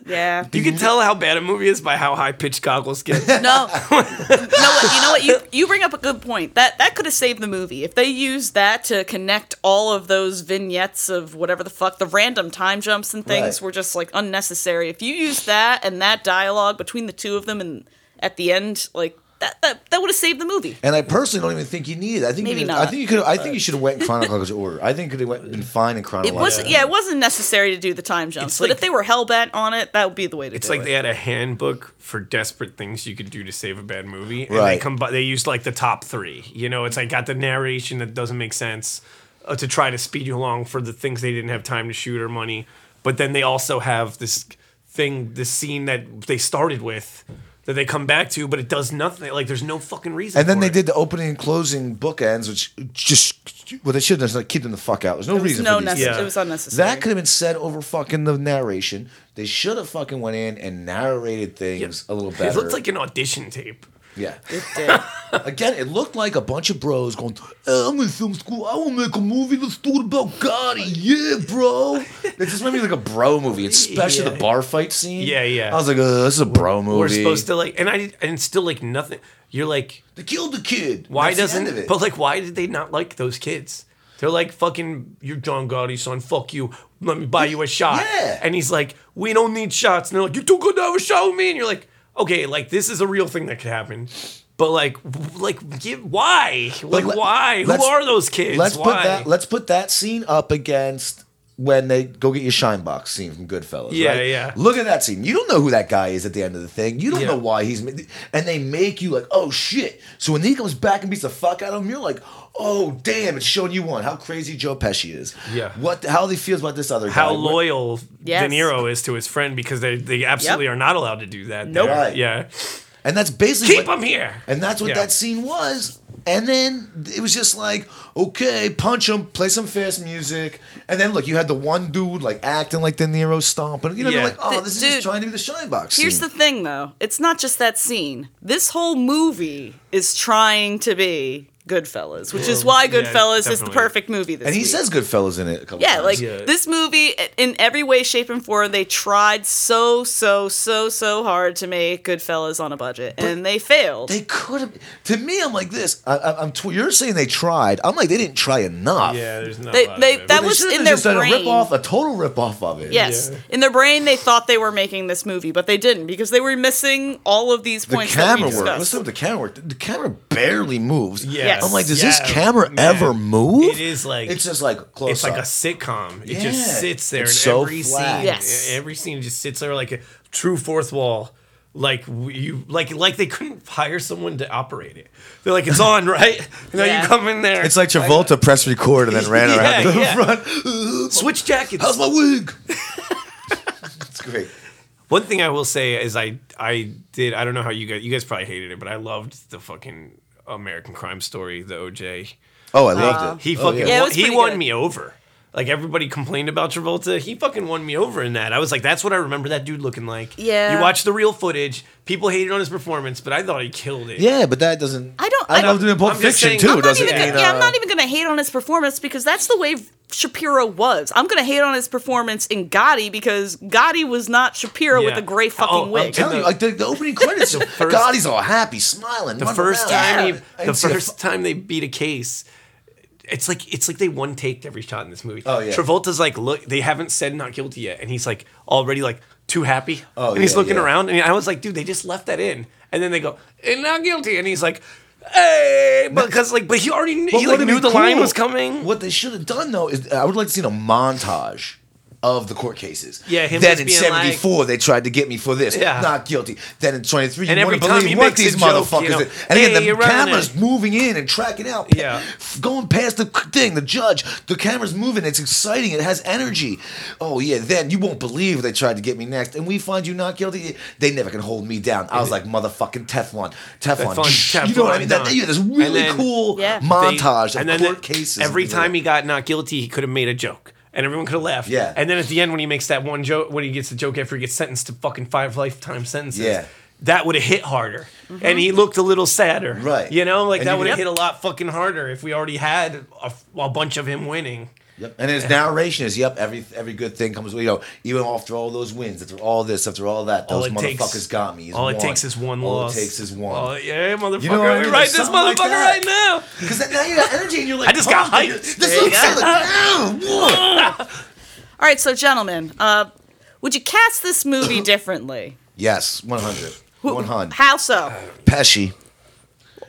Yeah. You can tell how bad a movie is by how high pitched goggles get. No. no, what, you know what? You you bring up a good point. That that could have saved the movie if they used that to connect all of those vignettes of whatever the fuck the random time jumps and things Right. were just like unnecessary. If you used that and that dialogue between the two of them and at the end, like that that, that would have saved the movie. And I personally don't even think you need it. I think Maybe you, not. I think you could. I think you should have went in chronological order. I think it could have been fine in chronological. It wasn't. Yeah, it wasn't necessary to do the time jumps. It's but like- if they were hell bent on it, that would be the way to get it. It's do like it. they had a handbook for desperate things you could do to save a bad movie, and Right. they come. They used like the top three. You know, it's like got the narration that doesn't make sense uh, to try to speed you along for the things they didn't have time to shoot or money. But then they also have this thing, this scene that they started with that they come back to, but it does nothing. Like there's no fucking reason. And then for they it. did the opening and closing bookends, which just well they should have done is like keep them the fuck out. There's no reason no for these. necess- Yeah. It was unnecessary. That could have been said over fucking the narration. They should have fucking went in and narrated things a little better. It looked like an audition tape. Yeah. It did. Again, it looked like a bunch of bros going, "Eh, I'm in film school. I want to make a movie. Let's do it about Gotti. Yeah, bro. It just made me like a bro movie, especially Yeah. the bar fight scene. Yeah, yeah. I was like, uh, this is a bro movie. We're supposed to like, and I did- and still like nothing. You're like, They killed the kid. Why That's the end doesn't? of it. But like, why did they not like those kids? They're like, fucking, you're John Gotti, son. Fuck you. Let me buy you a shot. Yeah. And he's like, we don't need shots. And they're like, you're too good to have a shot with me. And you're like, okay, like this is a real thing that could happen. But like, like, give, why? Like, let- why? Who are those kids? Let's why? put that. Let's put that scene up against when they go get your shine box scene from Goodfellas. Yeah, right? yeah. Look at that scene. You don't know who that guy is at the end of the thing. You don't Yeah. know why he's. And they make you like, oh shit. So when he comes back and beats the fuck out of him, you're like, oh damn, it's showing you one how crazy Joe Pesci is. Yeah. What? How he feels about this other guy. how loyal Yes. De Niro is to his friend because they they absolutely Yep. are not allowed to do that. Nope. there. Right. Yeah. And that's basically Keep what- him here. And that's what Yeah. that scene was. And then it was just like, okay, punch him, play some fast music. And then look, you had the one dude like acting like De Niro stomping. You know, Yeah. like, oh, Th- this is dude, just trying to be the shine box. Here's scene. the thing, though. It's not just that scene. This whole movie is trying to be Goodfellas, which is why yeah, Goodfellas is the perfect movie this And he week. says Goodfellas in it a couple Yeah, times. like Yeah. this movie, in every way, shape, and form, they tried so, so, so, so hard to make Goodfellas on a budget, and they failed. they could have. To me, I'm like this. I, I, I'm. Tw- you're saying they tried. I'm like they didn't try enough. Yeah, there's not They- a lot they- of it. that They was should've in their just done a brain. rip off, a total rip off of it. yes, Yeah. in their brain, they thought they were making this movie, but they didn't because they were missing all of these The points that we camera work. discussed. Listen to the camera work. The camera barely moves. Yes. I'm like, does Yeah, this camera man. ever move? It is like It's just like close it's like up. a sitcom. It Yeah. just sits there It's in so every flat. scene. Yes. Every scene just sits there like a true fourth wall. Like you, like like they couldn't hire someone to operate it. They're like, it's on, right? And now Yeah. you come in there. It's like Travolta pressed record and then ran Yeah, around the yeah. front. switch jackets. How's my wig? it's great. One thing I will say is I I did I don't know how you guys you guys probably hated it, but I loved the fucking American Crime Story, the OJ. Oh, I loved uh, it. He Oh, fucking yeah. Yeah, it he pretty won good. me over. Like everybody complained about Travolta, he fucking won me over in that. I was like, that's what I remember that dude looking like. Yeah. You watch the real footage. People hated on his performance, but I thought he killed it. Yeah, but that doesn't. I don't- I, I loved it in Pulp I'm just Fiction saying- too. I'm I'm not doesn't even mean, gonna, yeah, I'm uh, not even gonna hate on his performance because that's the way Shapiro was. I'm gonna hate on his performance in Gotti because Gotti was not Shapiro with Yeah. a gray Oh, fucking I'm wig. telling you, like the, the opening credits. first- God, he's all happy, smiling. The running first around. time Yeah. he, I the didn't a first time they beat a case, it's like it's like they one taked every shot in this movie. Oh, yeah. Travolta's like, look, they haven't said not guilty yet, and he's like already like too happy. Oh, and he's yeah, looking yeah. around, and I was like, dude, they just left that in, and then they go, and not guilty, and he's like, hey, because like, but he already kn- But he like knew the line was coming. What they should have done though is I would like to see a montage of the court cases. Yeah, him Then just in being '74 they tried to get me for this. Yeah. Not guilty. Then in '23 you And every want to time believe what makes a these joke, motherfuckers you know. And "Hey, again, the camera's moving in and tracking out. Yeah. Going past the thing, the judge, the camera's moving. It's exciting. It has energy. Oh yeah. Then you won't believe they tried to get me next, and we find you not guilty. They never can hold me down. I was like motherfucking Teflon, Teflon. Teflon, you know what I mean? That, done. yeah, this really then cool Yeah. They- montage and of then court cases. Every and things like time he got not guilty, he could have made a joke. And everyone could have laughed. Yeah. And then at the end, when he makes that one joke, when he gets the joke after he gets sentenced to fucking five lifetime sentences, Yeah. that would have hit harder. Mm-hmm. And he looked a little sadder. Right. You know, like And that would have hit a lot fucking harder if we already had a, a bunch of him winning. Yep. And his narration is, yep, every every good thing comes, with you know, even after all those wins, after all this, after all that, All those it motherfuckers takes- got me. He's All it takes is one all loss. All it takes is one. Oh, yeah, motherfucker. You know what I mean? write Like this something like motherfucker right now. Because now you got energy and you're like, I just got pumped, hyped. This There you looks go. like, "Ah. All right, so gentlemen, uh, would you cast this movie differently? Yes, 100. 100. How so? Pesci.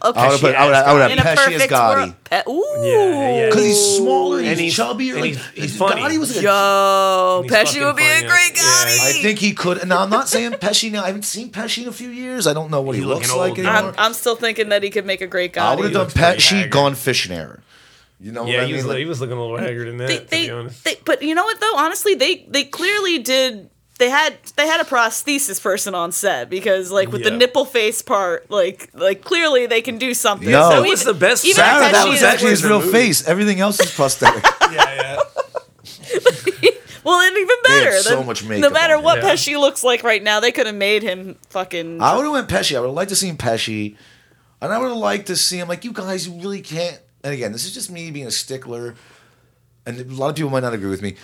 Okay. I would have put, I would have, I would have In a Pesci as perfect Gotti. world. Pe- Ooh. Yeah, yeah. Because he's smaller, he's, And he's- chubbier. and like, he's- he's his- funny. Gotti was like a Yo, He's Pesci fucking would be a funny. great Yeah. Gotti. I think he could. Now I'm not saying Pesci. Now I haven't seen Pesci in a few years. I don't know what he He's looks looking like old, anymore. I'm, I'm still thinking that he could make a great I Gotti. would have done looks pretty Pesci, haggard. gone fishing era. You know Yeah, what I he, mean? was, Like, he was looking a little haggard in that, they, to they, be honest. they, but you know what though? Honestly, they they clearly did. They had they had a prosthesis person on set because like with the nipple face part, like like clearly they can do something. No. so That was the best Even Sarah, that was actually his real movie. face. Everything else is prosthetic. yeah, yeah. Well, and even They had better. so than- much No matter on what him. Yeah. Pesci looks like right now, they could have made him fucking. I would have went Pesci. I would have liked to see Pesci, and I would have liked to see him. Like you guys, you really can't. And again, this is just me being a stickler, and a lot of people might not agree with me.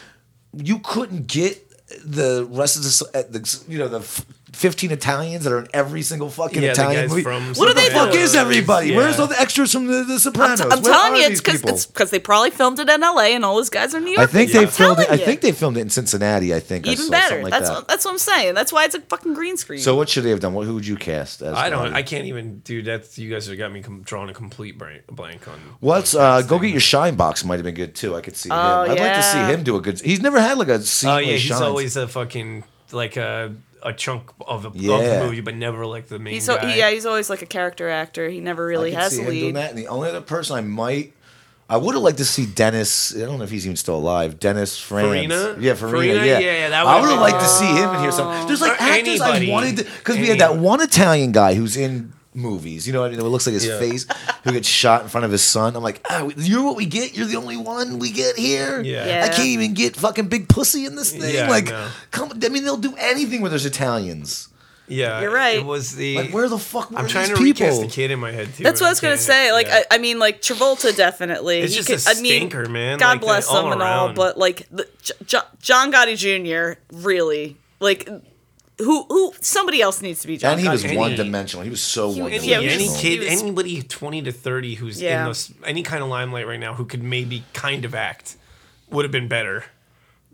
You couldn't get the rest of the, uh, the you know, the f- fifteen Italians that are in every single fucking Yeah, Italian movie. from what the fuck Sopranos. is everybody? Yeah. Where's all the extras from the, the I'm, t- I'm telling you, it's because because they probably filmed it in L.A. and all those guys are in New York. I think I'm they filmed it. I think they filmed it in Cincinnati. I think I even saw better. like that's that. what, that's what I'm saying. That's why it's a fucking green screen. So what should they have done? What, who would you cast? As I don't. Gotti? I can't even, dude. That's you guys have got me com- drawing a complete blank, blank on. What's on uh, casting. go get your shine box might have been good too. I could see him. Oh, I'd like to see him do a good. He's never had like a scene. Oh where yeah, he's shines. always a fucking like a a chunk of, a, of the movie, but never like the main he's so guy. yeah, he's always like a character actor. He never really could has see a him doing lead. that. And the only other person I might, I would have liked to see Dennis. I don't know if he's even still alive. Dennis France. Farina? Yeah, Farina. Farina? Yeah, Yeah, that I would've would have liked to see him in here. Oh. Some there's like Or actors I anybody. wanted because we had that one Italian guy who's in movies. You know what I mean? It looks like his Yeah. face who gets shot in front of his son. I'm like, ah, you're what we get. You're the only one we get here. Yeah. Yeah. I can't even get fucking big pussy in this thing. Yeah, like, know. come. I mean, they'll do anything where there's Italians. yeah, You're right. It was the. Like, where the fuck? Were I'm trying to people? recast the kid in my head too. That's what I was gonna say. Like, Yeah. I, I mean, like Travolta definitely. It's He just could- a I mean, stinker, man. God Like, bless all him and all, but like the, J- J- John Gotti Jr. Really, like, who who somebody else needs to be John. And he was Gotti one dimensional. He was so one any, yeah, dimensional. any kid, was- anybody 20 to 30 who's Yeah. in those, any kind of limelight right now who could maybe kind of act would have been better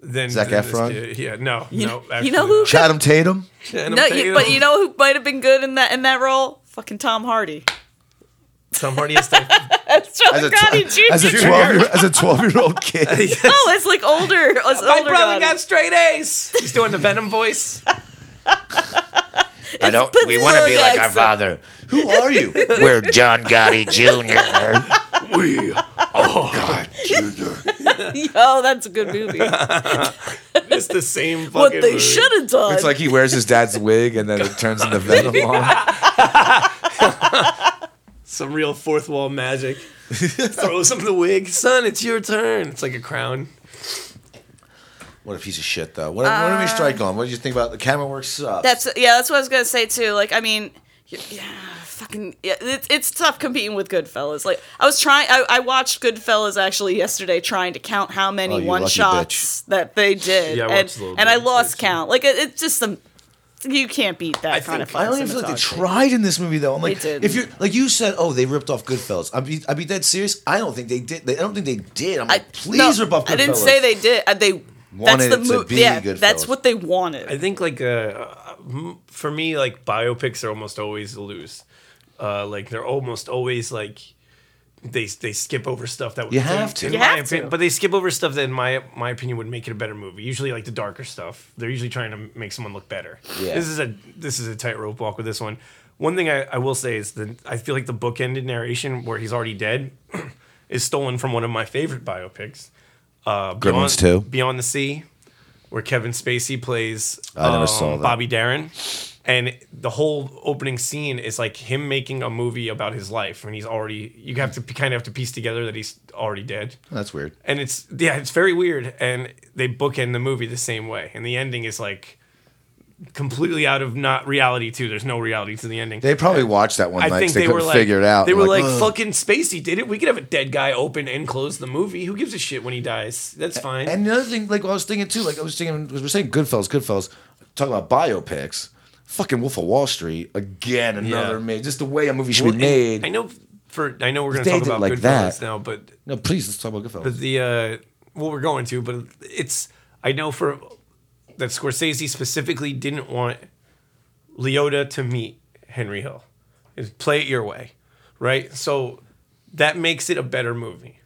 than Zac than this Efron? kid. Yeah, no, You no. know- you know who not. Chatham Tatum. Channing No, you, but you know who might have been good in that in that role? Fucking Tom Hardy. Tom Hardy has to. As a, tw- Jr. as a twelve year as a twelve year old kid. oh, it's like older. It's My older brother Gotti. got straight A's. He's doing the Venom voice. I don't. We want to be like our father. Who are you? We're John Gotti Jr. we oh God, Junior. Oh, that's a good movie. It's the same fucking what they should have done. It's like he wears his dad's wig and then it turns into Venom. on. Some real fourth wall magic. Throws him the wig. Son, it's your turn. It's like a crown. What a piece of shit, though. What, what did we strike on? What did you think about the camera work? Sucks. That's yeah. That's what I was gonna say too. Like, I mean, yeah, fucking, yeah, it's it's tough competing with Goodfellas. Like, I was trying. I, I watched Goodfellas actually yesterday, trying to count how many Oh, you one lucky shots that they did, Yeah, I and watched a and I lost too. count. Like, it, it's just some. You can't beat that I kind of think- I don't even feel like they tried in this movie though. I'm like, They if you're like you said, oh, they ripped off Goodfellas. I'd be, I'd be dead serious. I don't think they did. They, I don't think they did. I'm I, like, please rip off Goodfellas. I didn't say they did. Uh, they Wanted that's the it to mo- be Yeah, Goodfellas. that's what they wanted. I think like uh, for me, like biopics are almost always loose. Uh, like they're almost always like they they skip over stuff that would You have to. in You my have opinion, to. but they skip over stuff that in my my opinion would make it a better movie. Usually like the darker stuff. They're usually trying to make someone look better. Yeah. This is a this is a tightrope walk with this one. One thing I, I will say is that I feel like the bookended narration where he's already dead is stolen from one of my favorite biopics. Uh, Beyond. Beyond the Sea, where Kevin Spacey plays I never um, saw that. Bobby Darin. And the whole opening scene is like him making a movie about his life, and he's already. You have to kind of have to piece together that he's already dead, That's weird. and it's yeah, it's very weird. And they bookend the movie the same way, and the ending is like completely out of not reality too. There's no reality to the ending. They probably watched that one I night. think they, they, couldn't were like figure it out. They were like, "Ugh." "Fucking Spacey did it. We could have a dead guy open and close the movie. Who gives a shit when he dies? That's fine." And the other thing, like I was thinking too, like I was thinking, we we're saying Goodfellas, Goodfellas, talking about biopics. Fucking Wolf of Wall Street again, another Yeah. made. Just the way a movie should Well, be made. I know for I know we're gonna talk about like Goodfellas that. now, but no, please let's talk about Goodfellas. but the uh, well, we're going to, but it's I know for that Scorsese specifically didn't want Liotta to meet Henry Hill. Is play it your way, right? So that makes it a better movie.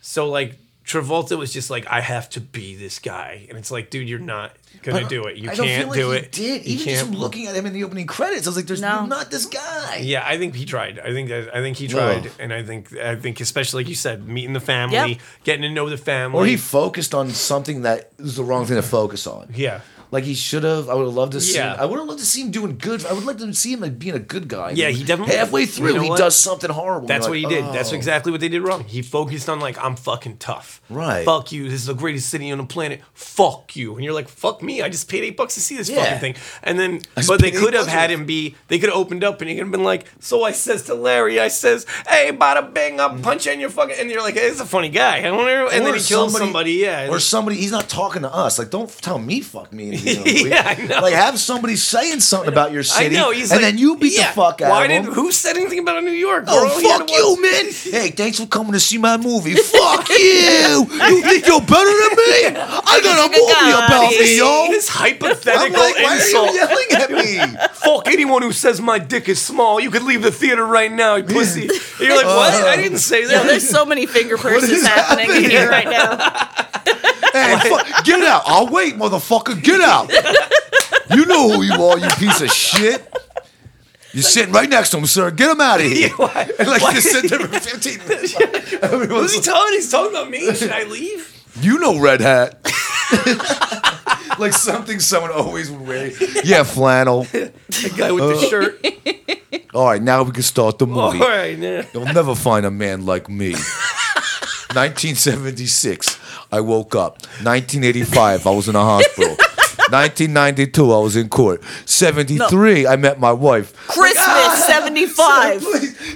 So like Travolta was just like, I have to be this guy, and it's like, dude, you're not gonna do it. You I don't can't feel like do he it. Did You even just can't. from looking at him in the opening credits, I was like, "There's No. you're not this guy." Yeah, I think he tried. I think I think he tried, Ugh. and I think I think especially like you said, meeting the family, Yep. getting to know the family. Or he focused on something that was the wrong thing to focus on. yeah. Like he should have. I would have loved to see. Yeah. I would have loved to see him doing good. I would like to see him like being a good guy. Yeah, he definitely- halfway you through know he what? does something horrible. That's what he like, did. That's oh. exactly what they did wrong. He focused on like I'm fucking tough. Right. Fuck you. This is the greatest city on the planet. Fuck you. And you're like, fuck me. I just paid eight bucks to see this Yeah. fucking thing. And then, but they could have had him be. They could have opened up and he could have been like, so I says to Larry, I says, hey, bada bing, I'll mm-hmm. punch you in your fucking. And you're like, hey, it's a funny guy. I wonder. And then he kills somebody. Yeah. Or somebody. He's not talking to us. Like, don't tell me fuck me. in the movie. Yeah, I know. Like, have somebody saying something about your I city. know. He's and like, then you beat yeah, the fuck out Why of him. did who said anything about New York? Oh, bro? He fuck you, watch- man! Hey, thanks for coming to see my movie. fuck you! You think you're better than me? I got a movie about me, yo! This I'm hypothetical like, why insult. are you yelling at me? Fuck anyone who says my dick is small. You could leave the theater right now, you pussy. And you're like, what? I didn't say Yo, that. there's so many finger purses is happening in happening? here right now. Hey, fuck, get out! I'll wait, motherfucker. Get out! You know who you are, you piece of shit. You're sitting right next to him, sir. Get him out of here. Why- And like why- you sit there for 15 minutes. Who's he talking? He's talking about me. Should I leave? you know Red Hat. like something someone always would wear. Yeah, flannel. The guy with the uh. shirt. All right, now we can start the movie. All right. You'll never find a man like me. 1976, I woke up. 1985, I was in a hospital. 1992, I was in court. 73, I met my wife. Christmas 75.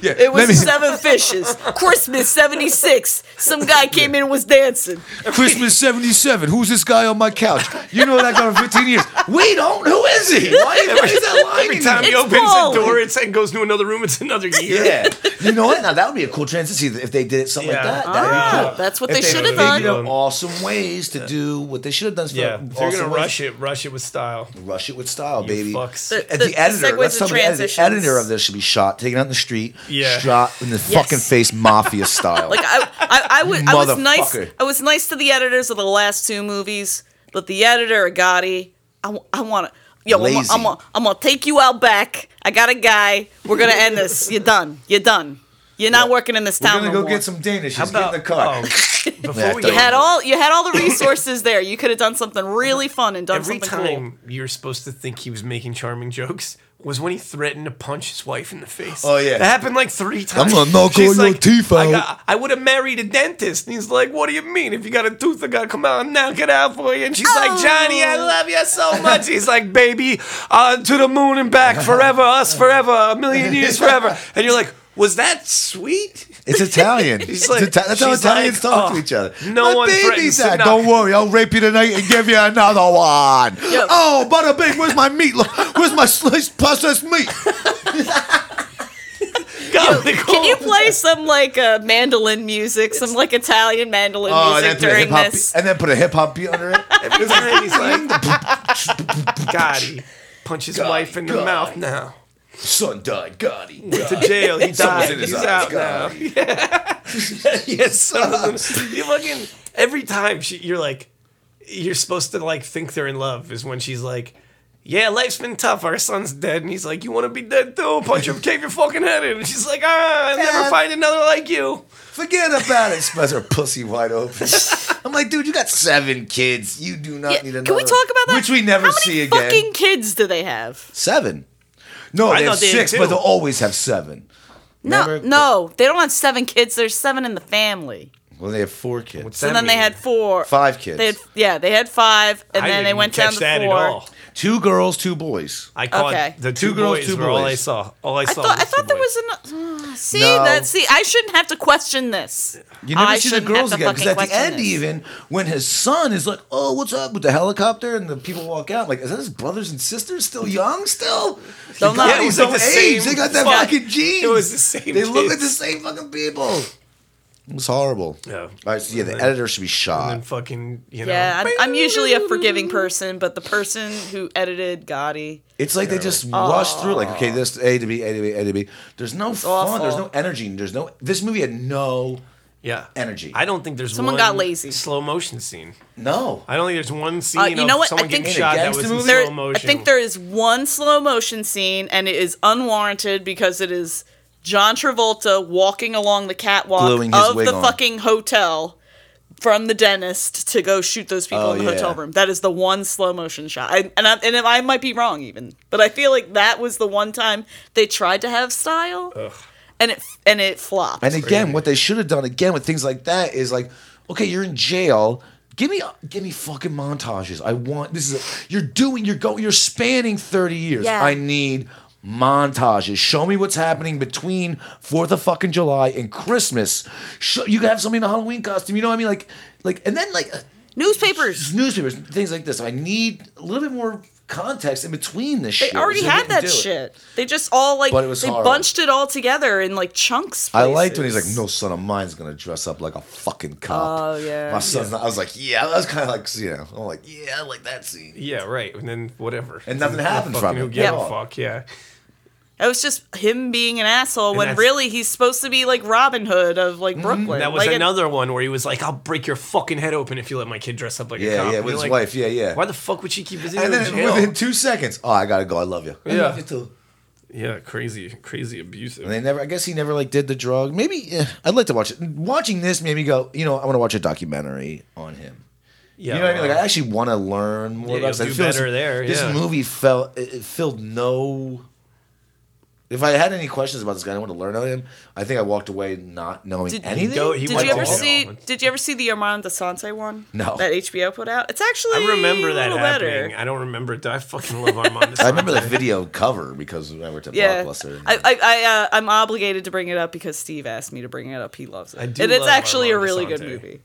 Yeah, It was let me- seven fishes. Christmas 76. Some guy came in and was dancing. Christmas 77. Who's this guy on my couch? You know that guy for 15 years. We don't. Who is he? Why, why is that line? Every time he It's opens Paul. the door it's, and goes to another room, it's another year. Yeah. You know what? Now that would be a cool transition if they did it something Yeah. like that. That'd Ah, be cool. that's what If they should have figured done. out awesome ways to do what they should have done. Yeah. If you're awesome gonna ways. rush it, rush it with style. Rush it with style, You baby. fucks. The- And the, editor, segues let's talk about the editor. The transitions. editor of this should be shot, taken out in the street, Yeah. shot in the fucking face, mafia style. Like I, I, I, would, I was nice. I was nice to the editors of the last two movies, but the editor, Gotti, I, I want to. Yo, I'm, I'm, gonna- I'm gonna take you out back. I got a guy. We're gonna end this. You're done. You're done. You're not working in this We're town gonna no go more. get some Danish. How Just get in about the car. um, before Yeah, we you You had all you had all the resources there. You could have done something really fun and done every something time you're supposed to think he was making charming jokes was when he threatened to punch his wife in the face. Oh, yeah. that happened like three times. I'm gonna knock all your teeth I, out." got- I would have married a dentist, and he's like, "What do you mean? If you got a tooth, I gotta come out and knock it out for you." And she's like, "Johnny, I love you so much." He's like, "Baby, uh, to the moon and back forever, us forever, a million years forever." And you're like, "Was that sweet?" It's Italian. He's It's like- Ita- that's how Italians like, talk oh, to each other. no My one baby's threatens that. Don't worry, I'll rape you tonight and give you another one. Yo. Oh, bada bing, where's my meat? Where's my sliced processed meat? God, Can you play some like uh, mandolin music, some like Italian mandolin Oh, music put during hip hop, this? and then put a hip hop beat under it. Every time he's like, God, he punch his God, wife in the mouth now. Son died, Gotti. Went to jail. He died. in his He's eyes, out God. now. Yeah. yes, son of a- you fucking every time she, you're like, you're supposed to like think they're in love is when she's like, yeah, life's been tough. Our son's dead, and he's like, you want to be dead too? Punch him, cave your fucking head in. And she's like, ah, I'll never find another like you. Forget about it. Spreads her pussy wide open. I'm like, dude, you got seven kids. You do not Yeah, need another. Can we talk about that? Which we never How many see again. Fucking kids do they have? Seven. No, I they have thought they had six, two. but they'll always have seven. No, Never- no, they don't have seven kids. There's seven in the family. Well, they have four kids. What's So that then they mean? had four. Five kids. They had yeah, they had five, and I then they didn't went down to that four. At all. Two girls, two boys. I caught Okay. the two, Two girls, boys two were all I saw. All I I saw. thought I was two thought there boys. was an. uh, see No. that? See, I shouldn't have to question this. You never I see the shouldn't girls to again because fucking at the question end, this. even when his son is like, "Oh, what's up with the helicopter?" and the people walk out, like, is that his brothers and sisters still young? Still, Don't They got know. the It was like the age. same They got that fucking genes. It was the same They look like the same fucking people. It was horrible. Yeah. All right, so yeah, the then- editor should be And shot. then fucking, you know. Yeah, I'm, I'm usually a forgiving person, but the person who edited Gotti, It's like they just rushed through, like, okay, this A to B, A to B, A to B. There's no fun. There's no energy. There's no. This movie had no yeah. energy. I don't think there's Someone one got lazy. slow motion scene. no. I don't think there's one scene Uh, you of know what? I think- getting In a shot that was in movie? slow there, I think there is one slow motion scene, and it is unwarranted because it is John Travolta walking along the catwalk Gluing his of wig the on. fucking hotel from the dentist to go shoot those people Oh, in the yeah. hotel room. That is the one slow motion shot, I, and I, and I might be wrong even, but I feel like that was the one time they tried to have style, and it and it flopped. And again, what they should have done again with things like that is like, okay, you're in jail. Give me, give me fucking montages. I want this is a, you're doing. You're going. You're spanning thirty years. Yeah. I need montages. Show me what's happening between Fourth of fucking July and Christmas. Show, you can have somebody in a Halloween costume. You know what I mean? Like, like, and then like uh, Newspapers. newspapers, things like this. I need a little bit more context in between this shit, They shit. already had that do it. shit. They just all like But it was they horrible. bunched it all together in like chunks. I liked when he's like, "No son of mine's gonna dress up like a fucking cop." Oh, yeah. my son's. Not, I was like, "Yeah." I was kind of like, you know, I'm like, "Yeah, I like that scene." Yeah, right. And then whatever. And nothing happened Fucking from who it. Yeah. a fuck? Yeah. It was just him being an asshole when really he's supposed to be like Robin Hood of like Brooklyn. Mm-hmm. That was like, it- another one where he was like, "I'll break your fucking head open if you let my kid dress up like a Yeah, cop." yeah, And with his like, wife. Yeah, yeah. Why the fuck would she keep visiting And then in jail? within two seconds, oh, I gotta go. I love you. I Yeah. love you too. yeah, crazy, crazy abusive. And they never. I guess he never like did the drug. Maybe eh, I'd like to watch it. Watching this made me go. You know, I want to watch a documentary on him. yeah, You know what I mean? Like I actually want to learn more Yeah, about. you'll this. I do feel this- better there, This yeah. movie felt it, it filled no. If I had any questions about this guy, I want to learn about him. I think I walked away not knowing Did- anything. Go- he Did went you ever all see? Did you ever see the Armand Assante one? No. That HBO put out. It's actually. I remember a that little happening. better. I don't remember it. I fucking love Armand. I remember the Assante. video cover because I worked at Yeah, Blockbuster. I, I, I, uh, I'm obligated to bring it up because Steve asked me to bring it up. He loves it, I do and it's love actually a Armand really good Assante. movie.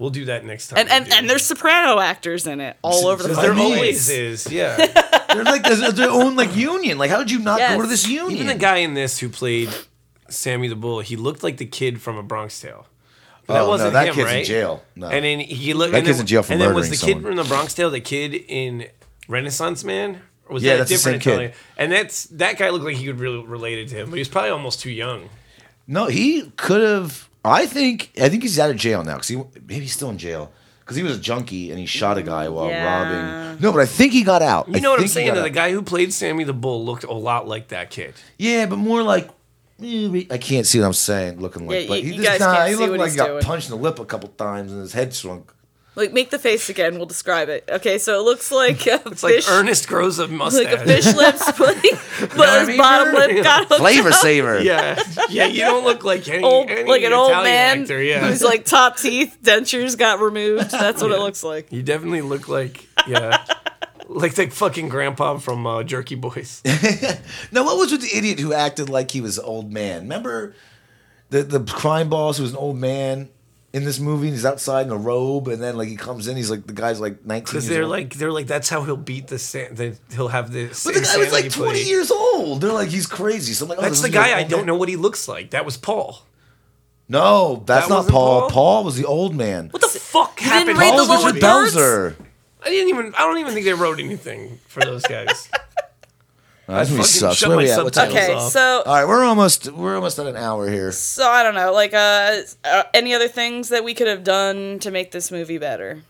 We'll do that next time. And and, and there's soprano actors in it all over the place. I there always place. is. Yeah. They're like there's their own like union. Like how did you not Yes. go to this union? Even the guy in this who played Sammy the Bull, he looked like the kid from A Bronx Tale. But Oh, that no, wasn't that him, kid's in right? jail. No. And then he looked. That and kid's then, in jail for And then was the murdering kid someone. from the Bronx Tale the kid in Renaissance Man? Or was Yeah, that a that's the different same kid. Italian? And that's that guy looked like he could really related to him, but he was probably almost too young. No, he could have. I think. I think he's out of jail now because he maybe he's still in jail because he was a junkie and he shot a guy while Yeah. robbing. No, but I think he got out. You I know what I'm saying? got That the out. guy who played Sammy the Bull looked a lot like that kid. Yeah, but more like. eh, I can't see what I'm saying. Looking like, Yeah, but you- he you just guys nah, can't he see looked what like he's he got doing. punched in the lip a couple times and his head shrunk. Like make the face again. We'll describe it. Okay, so it looks like a It's like fish, Ernest grows a mustache. like a fish lips, but, but what his mean, bottom Vern? lip got hooked Flavor saver. Yeah, yeah. You don't look like any, old, any like an old man actor. Yeah, whose like top teeth, dentures got removed. That's what it looks like. You definitely look like yeah, like the fucking grandpa from uh, Jerky Boys. Now, what was with the idiot who acted like he was an old man? Remember the the crime boss who was an old man in this movie? He's outside in a robe, and then like he comes in, he's like the guy's like nineteen. Because they're old. like they're like that's how he'll beat the, san- the he'll have the. but the guy was like twenty years old. They're like he's crazy. So I'm like, oh, That's the guy I don't man. know what he looks like. That was Paul. No, that's That not Paul. Paul? Paul? was the old man. What the fuck didn't happened? read the Paul's lower Richard? Belzer. I didn't even. I don't even think they wrote anything for those guys. Oh, this movie fucking sucks. shut Where my we at? What time is? Okay, off. so All right, we're almost we're almost at an hour here. so I don't know, like uh, uh, any other things that we could have done to make this movie better?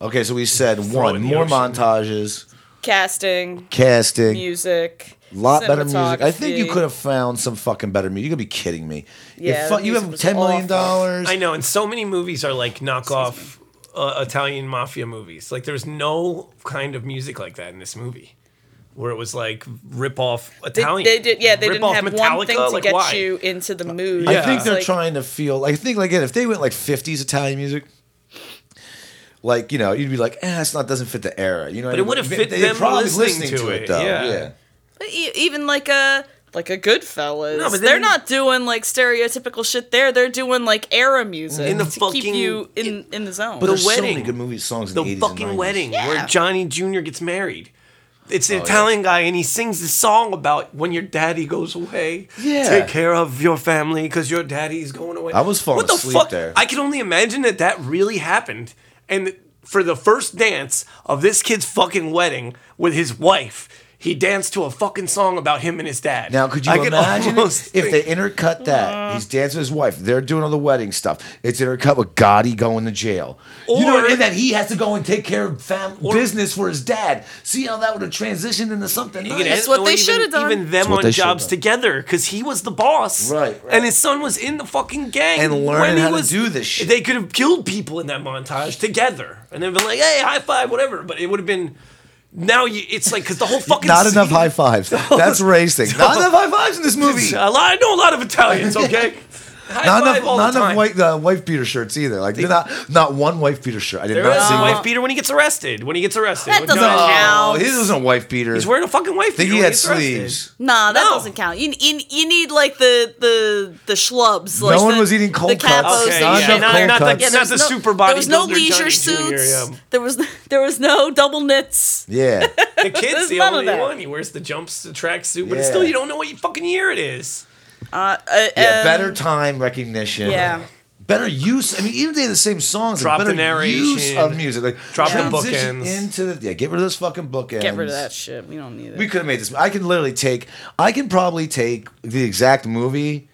Okay, so we said it one in the more ocean. montages, Casting, casting, music, lot better music. I think you cinematography. could have found some fucking better music. You could be kidding me. Yeah, if fu- the you music have was ten million dollars. I know, and so many movies are like knockoff uh, Italian mafia movies. Like there's no kind of music like that in this movie. Where it was like rip off Italian. they did, yeah, they rip didn't off have one Metallica? thing to Like, get why? you into the mood. Yeah. I think they're like- trying to feel. I think like again, if they went like '50s Italian music, like you know, you'd be like, eh, it's not doesn't fit the era. You know, But it would've fit They'd them probably listening to it, though. yeah. yeah. Even like a like a Goodfellas. No, but they're not doing like stereotypical shit there. They're doing like era music In the to keep you in in the zone. But The there's so many wedding. good movie songs in the the, 80s fucking and 90s. wedding Yeah. where Johnny Jr. gets married. It's an Oh, Italian guy, and he sings this song about when your daddy goes away. Yeah. Take care of your family because your daddy's going away. I was falling what the asleep fuck? there. I can only imagine that that really happened. And for the first dance of this kid's fucking wedding with his wife, he danced to a fucking song about him and his dad. Now, could you I can imagine almost if think- they intercut that? Mm-hmm. He's dancing with his wife. They're doing all the wedding stuff. It's intercut with Gotti going to jail. you know, and that he has to go and take care of fam- business for his dad. See how that would have transitioned into something nice. That's what they even- should've done. Even them on jobs together because he was the boss, Right, right. And his son was in the fucking gang And learning when he how to do this shit. They could have killed people in that montage together, and then been like, "Hey, high five, whatever." But it would have been. Now you, it's like because the whole fucking Not enough high fives. That's racing. Not enough high fives in this movie. A lot, I know a lot of Italians. Okay, high Not five enough, all not the enough time. white uh, wife beater shirts either. Like not not one wife beater shirt. I did There not is see a one. wife beater when he gets arrested. When he gets arrested, That When- doesn't no, count. Oh, he wasn't a wife beater. He's wearing a fucking wife I think beater. he when had gets arrested. sleeves. Nah, that No. doesn't count. You, you, you need like the the the schlubs. Like No one the, was eating cold the cuts. capos Okay, and yeah, shit. not- There- not the- yeah, not there was the no- super There was no bodybuilder leisure Johnny Jr., suits. yeah. There was there was no double knits. Yeah. The kid's There's the none of only that. one. He wears the jumps, the tracksuit, but Yeah. still, you don't know what fucking year it is. Uh, uh, Yeah, um, better time recognition. Yeah. Better use. I mean, even they had the same songs, Drop like the better use of music. Like Drop the bookends. into the yeah. Get rid of those fucking bookends. Get rid of that shit. We don't need it. We could have made this. I can literally take. I can probably take the exact movie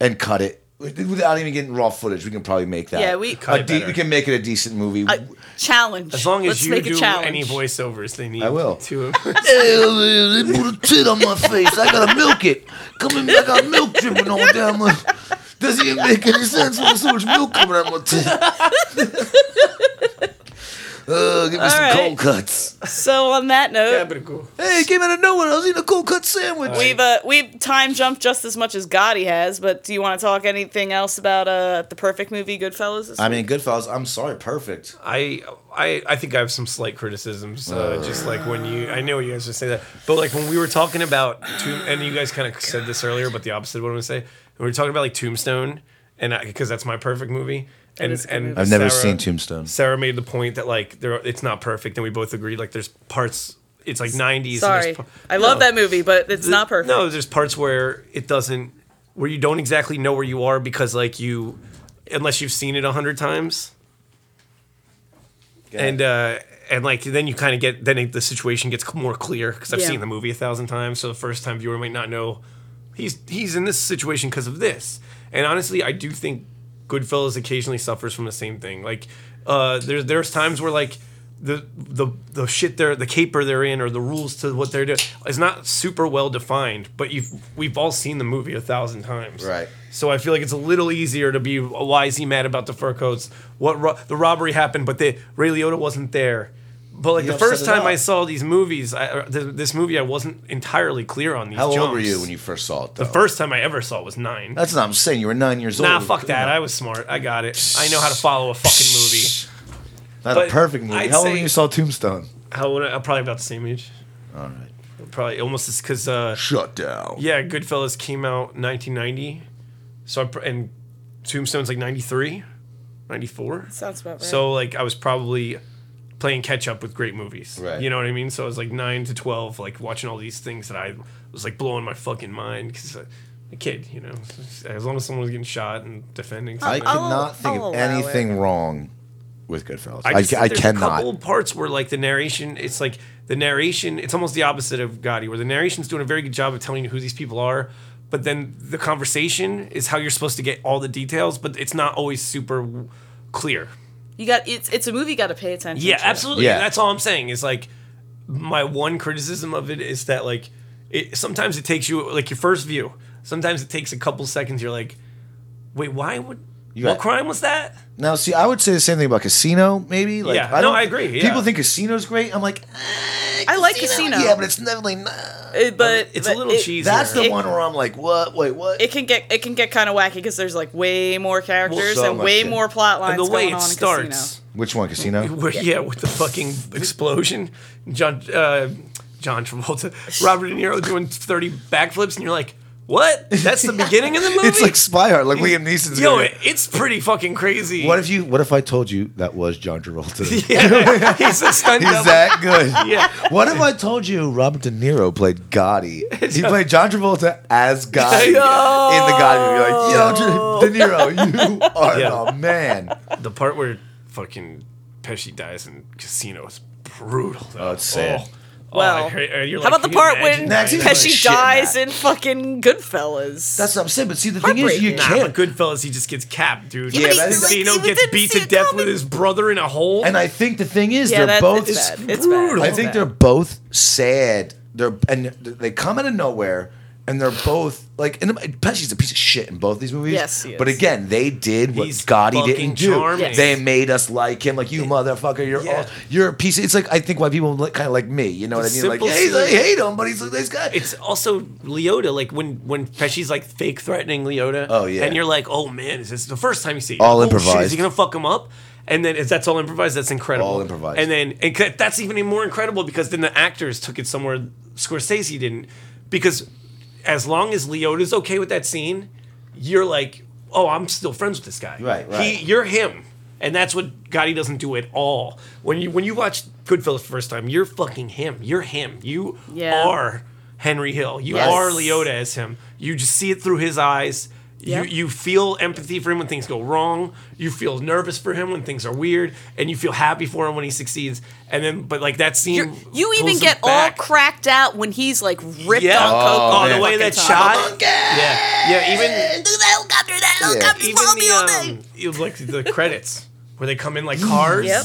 and cut it without even getting raw footage. We can probably make that. Yeah, we- A de- we can make it a decent movie. I- challenge. As long as Let's you make do a challenge. any voiceovers they need. I will. To Hey, they put a tit on my face. I gotta milk it. Come in, I got milk dripping all down my. Doesn't even make any sense there's so much milk coming out of my tit. Uh, give me All some right. cold cuts. So on that note, yeah, but cool. Hey, it came out of nowhere. I was eating a cold cut sandwich. we've uh, we've time jumped just as much as Gotti has. But do you want to talk anything else about uh the perfect movie Goodfellas? This I week? mean, Goodfellas. I'm sorry, perfect. I, I I think I have some slight criticisms. Uh, just like when you, I know you guys would say that, but like when we were talking about, Tomb, and you guys kind of said this earlier, but the opposite of what I'm gonna say. We were talking about like Tombstone, and because that's my perfect movie. And, is and. I've never Sarah- seen Tombstone. Sarah made the point that like there, it's not perfect, and we both agreed like there's parts. It's like 90s. Sorry, pa- I love No. that movie, but it's not perfect. No, there's parts where it doesn't, where you don't exactly know where you are because like you, unless you've seen it a hundred times, and uh, and like then you kind of get then it, the situation gets more clear because I've Yeah. seen the movie a thousand times, so the first time viewer might not know he's he's in this situation because of this. And honestly, I do think Goodfellas occasionally suffers from the same thing. Like uh, there's there's times where like the the the shit they're the caper they're in or the rules to what they're doing is not super well defined. But you've we've all seen the movie a thousand times, Right. So I feel like it's a little easier to be why is he mad about the fur coats? What ro- the robbery happened, but the Ray Liotta wasn't there. But like You the first time up. I saw these movies, I, th- this movie, I wasn't entirely clear on these. How old were you when you first saw it? Though? The first time I ever saw it was nine. That's not. I'm saying you were nine years Nah, old. Nah, fuck that. I was smart. I got it. I know how to follow a fucking movie. Not but a perfect movie. I'd How old say- when you saw Tombstone? How old? I, I'm probably about the same age. All right. Probably almost because uh, Shut down. yeah, Goodfellas came out 1990, so I, pr- and Tombstone's like 93, 94. Sounds about right. So like I was probably playing catch up with great movies. Right. You know what I mean? So I was like nine to twelve, like watching all these things that I was like blowing my fucking mind because a kid, you know, as long as someone was getting shot and defending. I something. I'll- cannot think I'll of allow anything wrong with Goodfellas. I, I, just I, think there's a cannot. couple parts where like the narration, it's like the narration, it's almost the opposite of Gotti, where the narration's doing a very good job of telling you who these people are, but then the conversation is how you're supposed to get all the details, but it's not always super clear. You got it's it's a movie you got to pay attention. Yeah, to. absolutely. Yeah. That's all I'm saying. Is like my one criticism of it is that like it sometimes it takes you like your first view. Sometimes it takes a couple seconds. You're like, wait, why would You what got- crime was that? Now, see, I would say the same thing about Casino, maybe. Like, Yeah, I no, don't- I agree, yeah. People think Casino's great. I'm like, eh, I like Casino. Yeah, but it's definitely not. Uh, but It's a but little it- cheesy. That's the It- one where I'm like, what? Wait, what? It can get it can get kind of wacky because there's like way more characters so and much way shit. more plot lines And the way going it on in starts. Casino. Which one? Casino? Where, yeah. with the fucking explosion. John uh, John Travolta, Robert De Niro doing 30 backflips, and you're like, what? That's the beginning of the movie? It's like Spy Hard, like Liam Neeson's. Yo, gonna- it's pretty fucking crazy. what if you? What if I told you that was John Travolta? yeah, he's a stunt He's double. that good. Yeah. What if I told you Robert De Niro played Gotti? He played John Travolta as Gotti in the Gotti movie. You're like, yo, De Niro, you are Yeah. the man. The part where fucking Pesci dies in Casino is brutal. Though. Oh, it's sad. Oh. Oh, Well, I heard- uh, you're How about the part when Nah, 'cause like Pesci shit in dies that. in fucking Goodfellas? That's what I'm saying. But see, the thing is, you Nah, can't. but Goodfellas, he just gets capped, dude. Yeah, but Yeah, he's like, Casino you gets beat to death with his brother in a hole. And I think the thing is, yeah, they're that, both. it's. It's brutal. bad. I think they're both sad. They're and they come out of nowhere, and they're both like. And Pesci's a piece of shit in both these movies. Yes, he is. But again, they did what He's Gotti fucking didn't do. charming. Yes. They made us like him. Like you, motherfucker. You're Yeah. all, you're a piece. Of, it's like I think why people kind of like me. You know what I mean? Like, simple hey, I scene. hate him, but he's a nice guy. it's also Liotta, like when when Pesci's like fake threatening Liotta. Oh, yeah. and you're like, oh man, is this the first time you see? it? All oh, Shit, is improvised. he gonna fuck him up? And then if that's all improvised, that's incredible. All improvised. And then and c- that's even more incredible because then the actors took it somewhere Scorsese didn't. Because as long as Liotta's okay with that scene, you're like, oh, I'm still friends with this guy. Right, right. He, you're him. And that's what Gotti doesn't do at all. When you when you watch Goodfellas the first time, you're fucking him. You're him. You Yeah. are Henry Hill. You Yes. are Leota as him. You just see it through his eyes. Yep. You you feel empathy for him when things go wrong. You feel nervous for him when things are weird, and you feel happy for him when he succeeds. And then, but like that scene, You're, you even pulls him get all cracked out when he's like ripped Yeah. on coke. Oh, all the the way fucking that time. shot. Yeah, yeah. Even Do the helicopter, the helicopter's even following me all the day. um, like the credits where they come in like cars. Yep.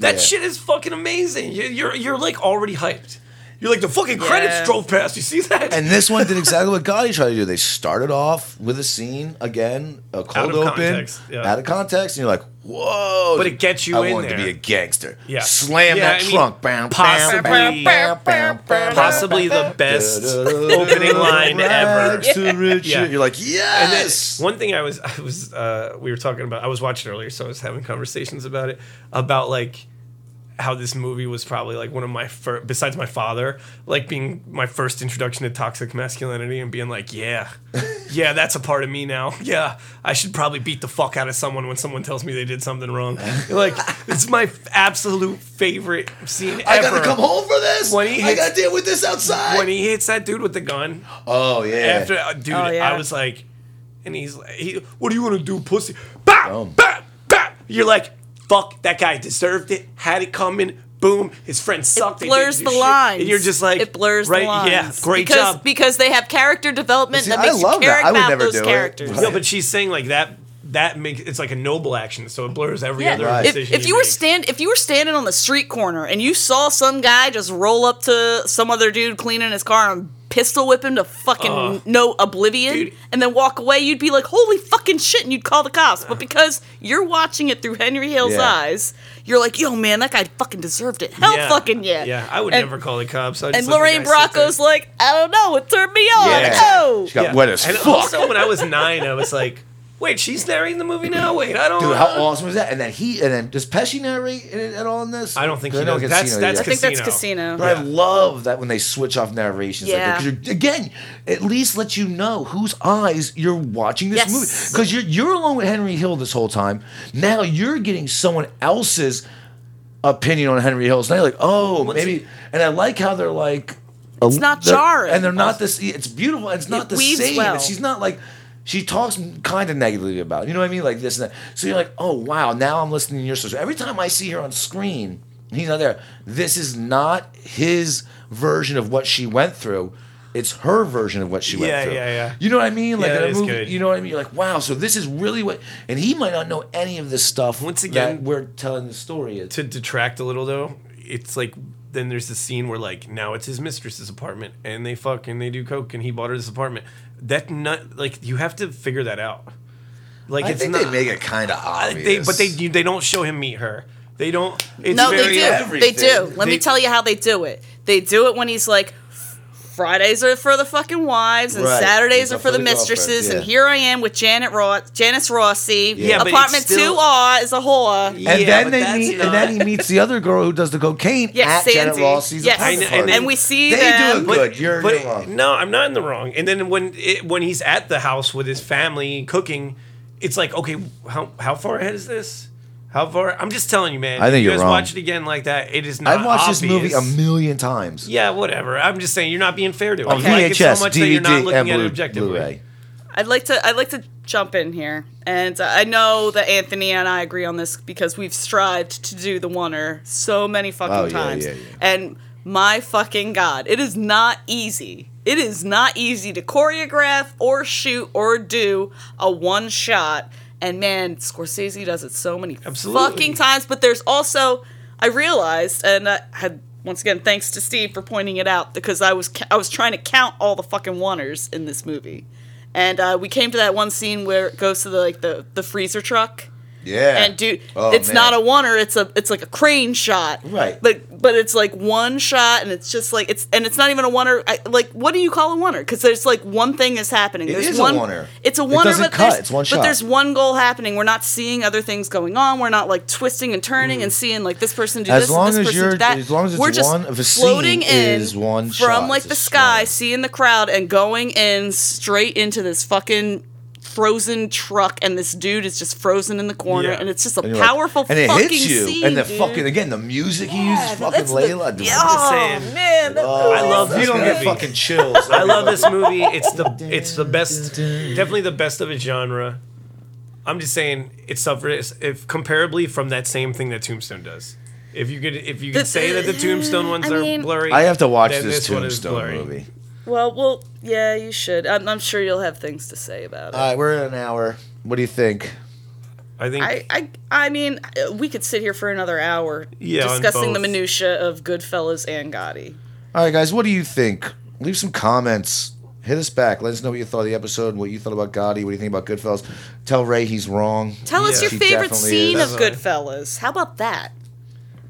That Yeah. shit is fucking amazing. You're, you're you're like already hyped. You're like the fucking credits Yeah. drove past. You see that? And this one did exactly what Gotti tried to do. They started off with a scene again, a cold of open, context, yeah. out of context, and you're like, "Whoa!" But it gets you I in wanted to there. be a gangster. Yeah. Slam Yeah, that I mean, trunk. Bam, possibly- bam, bam, bam, bam, Possibly the best opening line ever. To riches. Yeah. You're like, yeah, And then yes. one thing I was I was uh, we were talking about I was watching earlier, so I was having conversations about it about like how this movie was probably like one of my first besides my father like being my first introduction to toxic masculinity and being like yeah yeah that's a part of me now yeah i should probably beat the fuck out of someone when someone tells me they did something wrong like it's my f- absolute favorite scene I ever gotta come home for this. When he I hits- gotta deal with this outside. when he hits that dude with the gun oh yeah. after uh, dude, Oh, yeah. I was like, and he's like, he, what do you want to do, pussy? Bah, Boom. bah, bah. You're like, fuck, that guy deserved it. Had it coming. Boom. His friend sucked. they didn't blurs the shit. lines. And you're just like, it blurs right, the lines. Yeah, great because, job. because they have character development See, that I makes love you care that. I would about never those do it. characters. Right. no, but she's saying like that. That makes it's like a noble action, so it blurs every Yeah. other Right. If, decision. if you were stand if you were standing on the street corner and you saw some guy just roll up to some other dude cleaning his car and pistol whip him to fucking Ugh. no oblivion Dude. and then walk away, you'd be like, "Holy fucking shit!" and you'd call the cops. But because you're watching it through Henry Hill's Yeah. eyes, you're like, "Yo, man, that guy fucking deserved it. Hell, fucking yeah." Yeah, I would And- never call the cops. I'd And just let the Lorraine guy. Bracco's like, "I don't know, it turned me on." Yeah. Oh, She got Yeah. wet as and fuck. also when I was nine, I was like, wait, she's narrating the movie now. Wait, I don't. Dude, how awesome was that? And then he and then does Pesci narrate it at all in this? I don't think he know does. That's- Casino that's. I think that's Casino. Casino. But I love that when they switch off narrations. Yeah. Like that, 'cause you're, again, at least let you know whose eyes you're watching this Yes. movie. Because you're you're alone with Henry Hill this whole time. Now you're getting someone else's opinion on Henry Hill. So now you're like, oh, What's maybe. And I like how they're like, It's not they're- jarring. and they're not this. It's beautiful. It's not It the same. well. She's not like. She talks kind of negatively about, it, you know what I mean, like this and that. So you're like, oh wow, now I'm listening to your story. Every time I see her on screen, he's not there. This is not his version of what she went through. It's her version of what she went Yeah, through. yeah, yeah. You know what I mean? Like Yeah, that movie, good. you know what I mean? You're like, wow, so this is really what and he might not know any of this stuff Once again- we're telling the story. To detract a little though, it's like then there's the scene where like now it's his mistress's apartment and they fuck and they do coke and he bought her this apartment. That not like you have to figure that out. Like I it's think not, they make it kind of I- obvious. they, but they you- they don't show him meet her. They don't. It's no, very, they do. everything. They do. Let me tell you how they do it. They do it when he's like, Fridays are for the fucking wives and Right. Saturdays These are are for for the the mistresses. girlfriends, And here I am with Janet Ross, Janice Rossi. Yeah, but Apartment still- two A is a whore. Yeah, and then they meet, not- and then he meets the other girl who does the cocaine Yes, at Janet Rossi's Yes. apartment I know, party. and then- And we see They do them. it good. You're, but you're wrong. no, I'm not in the wrong. And then when it, when he's at the house with his family cooking, it's like, okay, how how far ahead is this? How far? I'm just telling you, man. I think if you you're guys wrong. watch it again like that. It is not. I've watched this movie a million times. Yeah, whatever. I'm just saying you're not being fair to it. On You like it VHS, so much that you're not DVD, looking and at it Blu- objectively. Blu-ray. I'd like to I'd like to jump in here, and I know that Anthony and I agree on this because we've strived to do the oneer so many fucking Oh, yeah, times, yeah, yeah. and my fucking god, it is not easy. It is not easy to choreograph or shoot or do a one shot. And man, Scorsese does it so many Absolutely. fucking times. But there's also I realized, and I had once again thanks to Steve for pointing it out because I was I was trying to count all the fucking oneers in this movie, and uh, we came to that one scene where it goes to the like the the freezer truck. Yeah. And dude, Oh, it's man. not a oneer. It's a it's like a crane shot. Right. But but it's like one shot, and it's just like it's and it's not even a oneer. I, like what do you call a oneer? Because there's like one thing is happening. It there's is a one, oneer. It's a It oneer, doesn't but cut, it's one shot. but there's one goal happening. We're not seeing other things going on. We're not like twisting and turning and mm. seeing like this person do As this long and this as person you're- do that. as long as it's We're just one- if a floating scene in is one from shot, like it's the sky, shot. seeing the crowd, and going in straight into this fucking frozen truck, and this dude is just frozen in the corner, Yeah. and it's just a And you're like- powerful and it fucking hits you, scene, and the dude. fucking again the music he uses, fucking that's the- Layla. dude. Yeah, just oh, man, that Oh, I love you this don't get movie. fucking chills. I love this movie. It's the it's the best, definitely the best of its genre. I'm just saying it suffers if comparably from that same thing that Tombstone does. If you could if you could The- say that the Tombstone ones I are blurry, I have to watch then this Tombstone movie. Well, well, yeah, you should. I'm, I'm sure you'll have things to say about it. All right, we're at an hour. What do you think? I think I, I, I mean, uh, we could sit here for another hour Yeah, on discussing the both. minutia of Goodfellas and Gotti. All right, guys, what do you think? Leave some comments. Hit us back. Let us know what you thought of the episode and what you thought about Gotti. What do you think about Goodfellas? Tell Ray he's wrong. Tell us Yeah. your She favorite definitely scene is. of Goodfellas. How about that?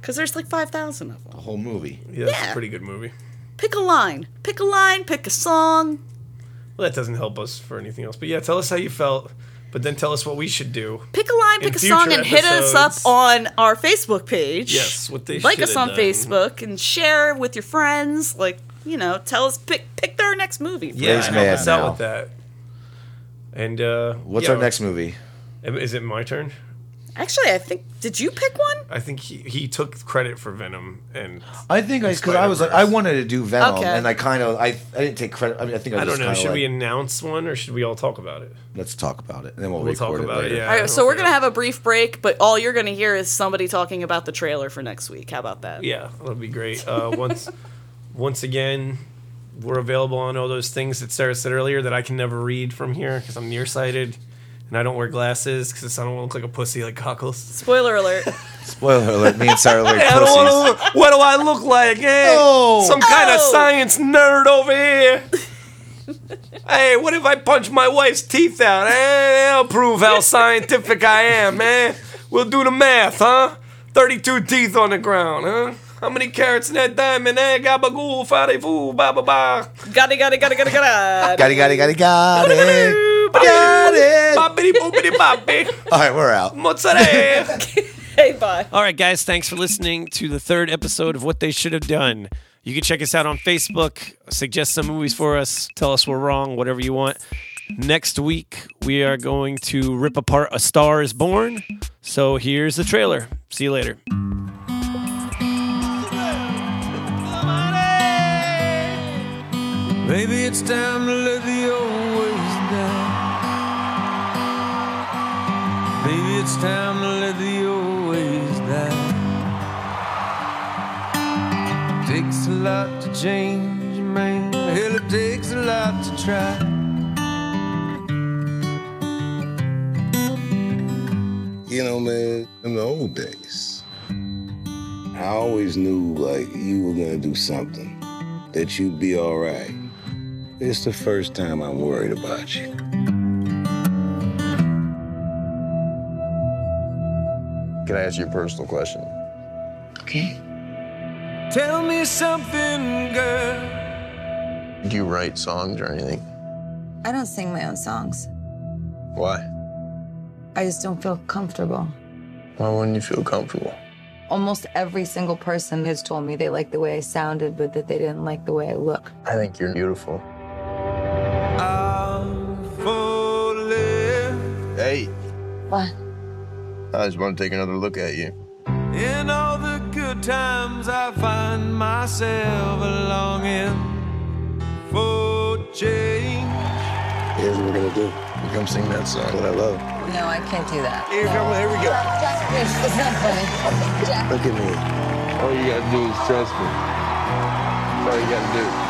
Because there's like 5,000 of them. The whole movie. yeah, it's yeah. a pretty good movie. Pick a line. Pick a line, pick a song. Well, that doesn't help us for anything else. But yeah, tell us how you felt, but then tell us what we should do. Pick a line, pick a song, future and hit us up episodes. on our Facebook page. Yes, what they like us shoulda on done. Facebook and share with your friends. Like, you know, tell us pick pick their next movie. Yeah, Ray's help mad us out now. with that. And uh, What's yeah, our next movie? Is it my turn? Actually, I think did you pick one? I think he, he took credit for Venom, and I think I because I was like I wanted to do Venom Okay. and I kind of I I didn't take credit. I mean I think I, I was don't know. kinda Should like, we announce one or should we all talk about it? let's talk about it and then we'll, We'll talk record about it. later. Yeah. All right, so we'll we're gonna it have a brief break, but all you're gonna hear is somebody talking about the trailer for next week. How about that? Yeah, that'll be great. Uh, once once again, we're available on all those things that Sarah said earlier that I can never read from here because I'm nearsighted and I don't wear glasses because I don't want to look like a pussy like cockles. Spoiler alert. Spoiler alert: Me and Sarah like I don't pussies. want to look. What do I look like? Eh? Oh. Some kind of Oh. science nerd over here. hey, what if I punch my wife's teeth out? Eh, I'll prove how scientific I am, man. We'll do the math, huh? 32 teeth on the ground, huh? How many carats in that diamond? Eh, gabagoo, fadi foo, ba ba ba. got it, got it, got it, got it, got it. Got it, got it, got it, got it. Got it. Boppity boopity boppy. All right, we're out. Mozzarella. Hey, bye. All right, guys, thanks for listening to the third episode of What They Should Have Done. You can check us out on Facebook, suggest some movies for us, tell us we're wrong, whatever you want. Next week, we are going to rip apart A Star is Born. So here's the trailer. See you later. Maybe it's time to let the old Maybe it's time to let the old ways die. Takes a lot to change, man. Hell, it takes a lot to try. You know, man, in the old days, I always knew like you were gonna do something, that you'd be all right. It's the first time I'm worried about you. Can I ask you a personal question? Okay. Tell me something, girl. Do you write songs or anything? I don't sing my own songs. Why? I just don't feel comfortable. Why wouldn't you feel comfortable? Almost every single person has told me they liked the way I sounded, but that they didn't like the way I look. I think you're beautiful. I'm Hey, What? I just want to take another look at you. in all the good times. I find myself longing for change. Here's what we're gonna do. You come sing that song that I love. No, I can't do that. Here, come, here we go. Jack, please, it's not funny. Jack. Look at me. All you gotta do is trust me. That's all you gotta do.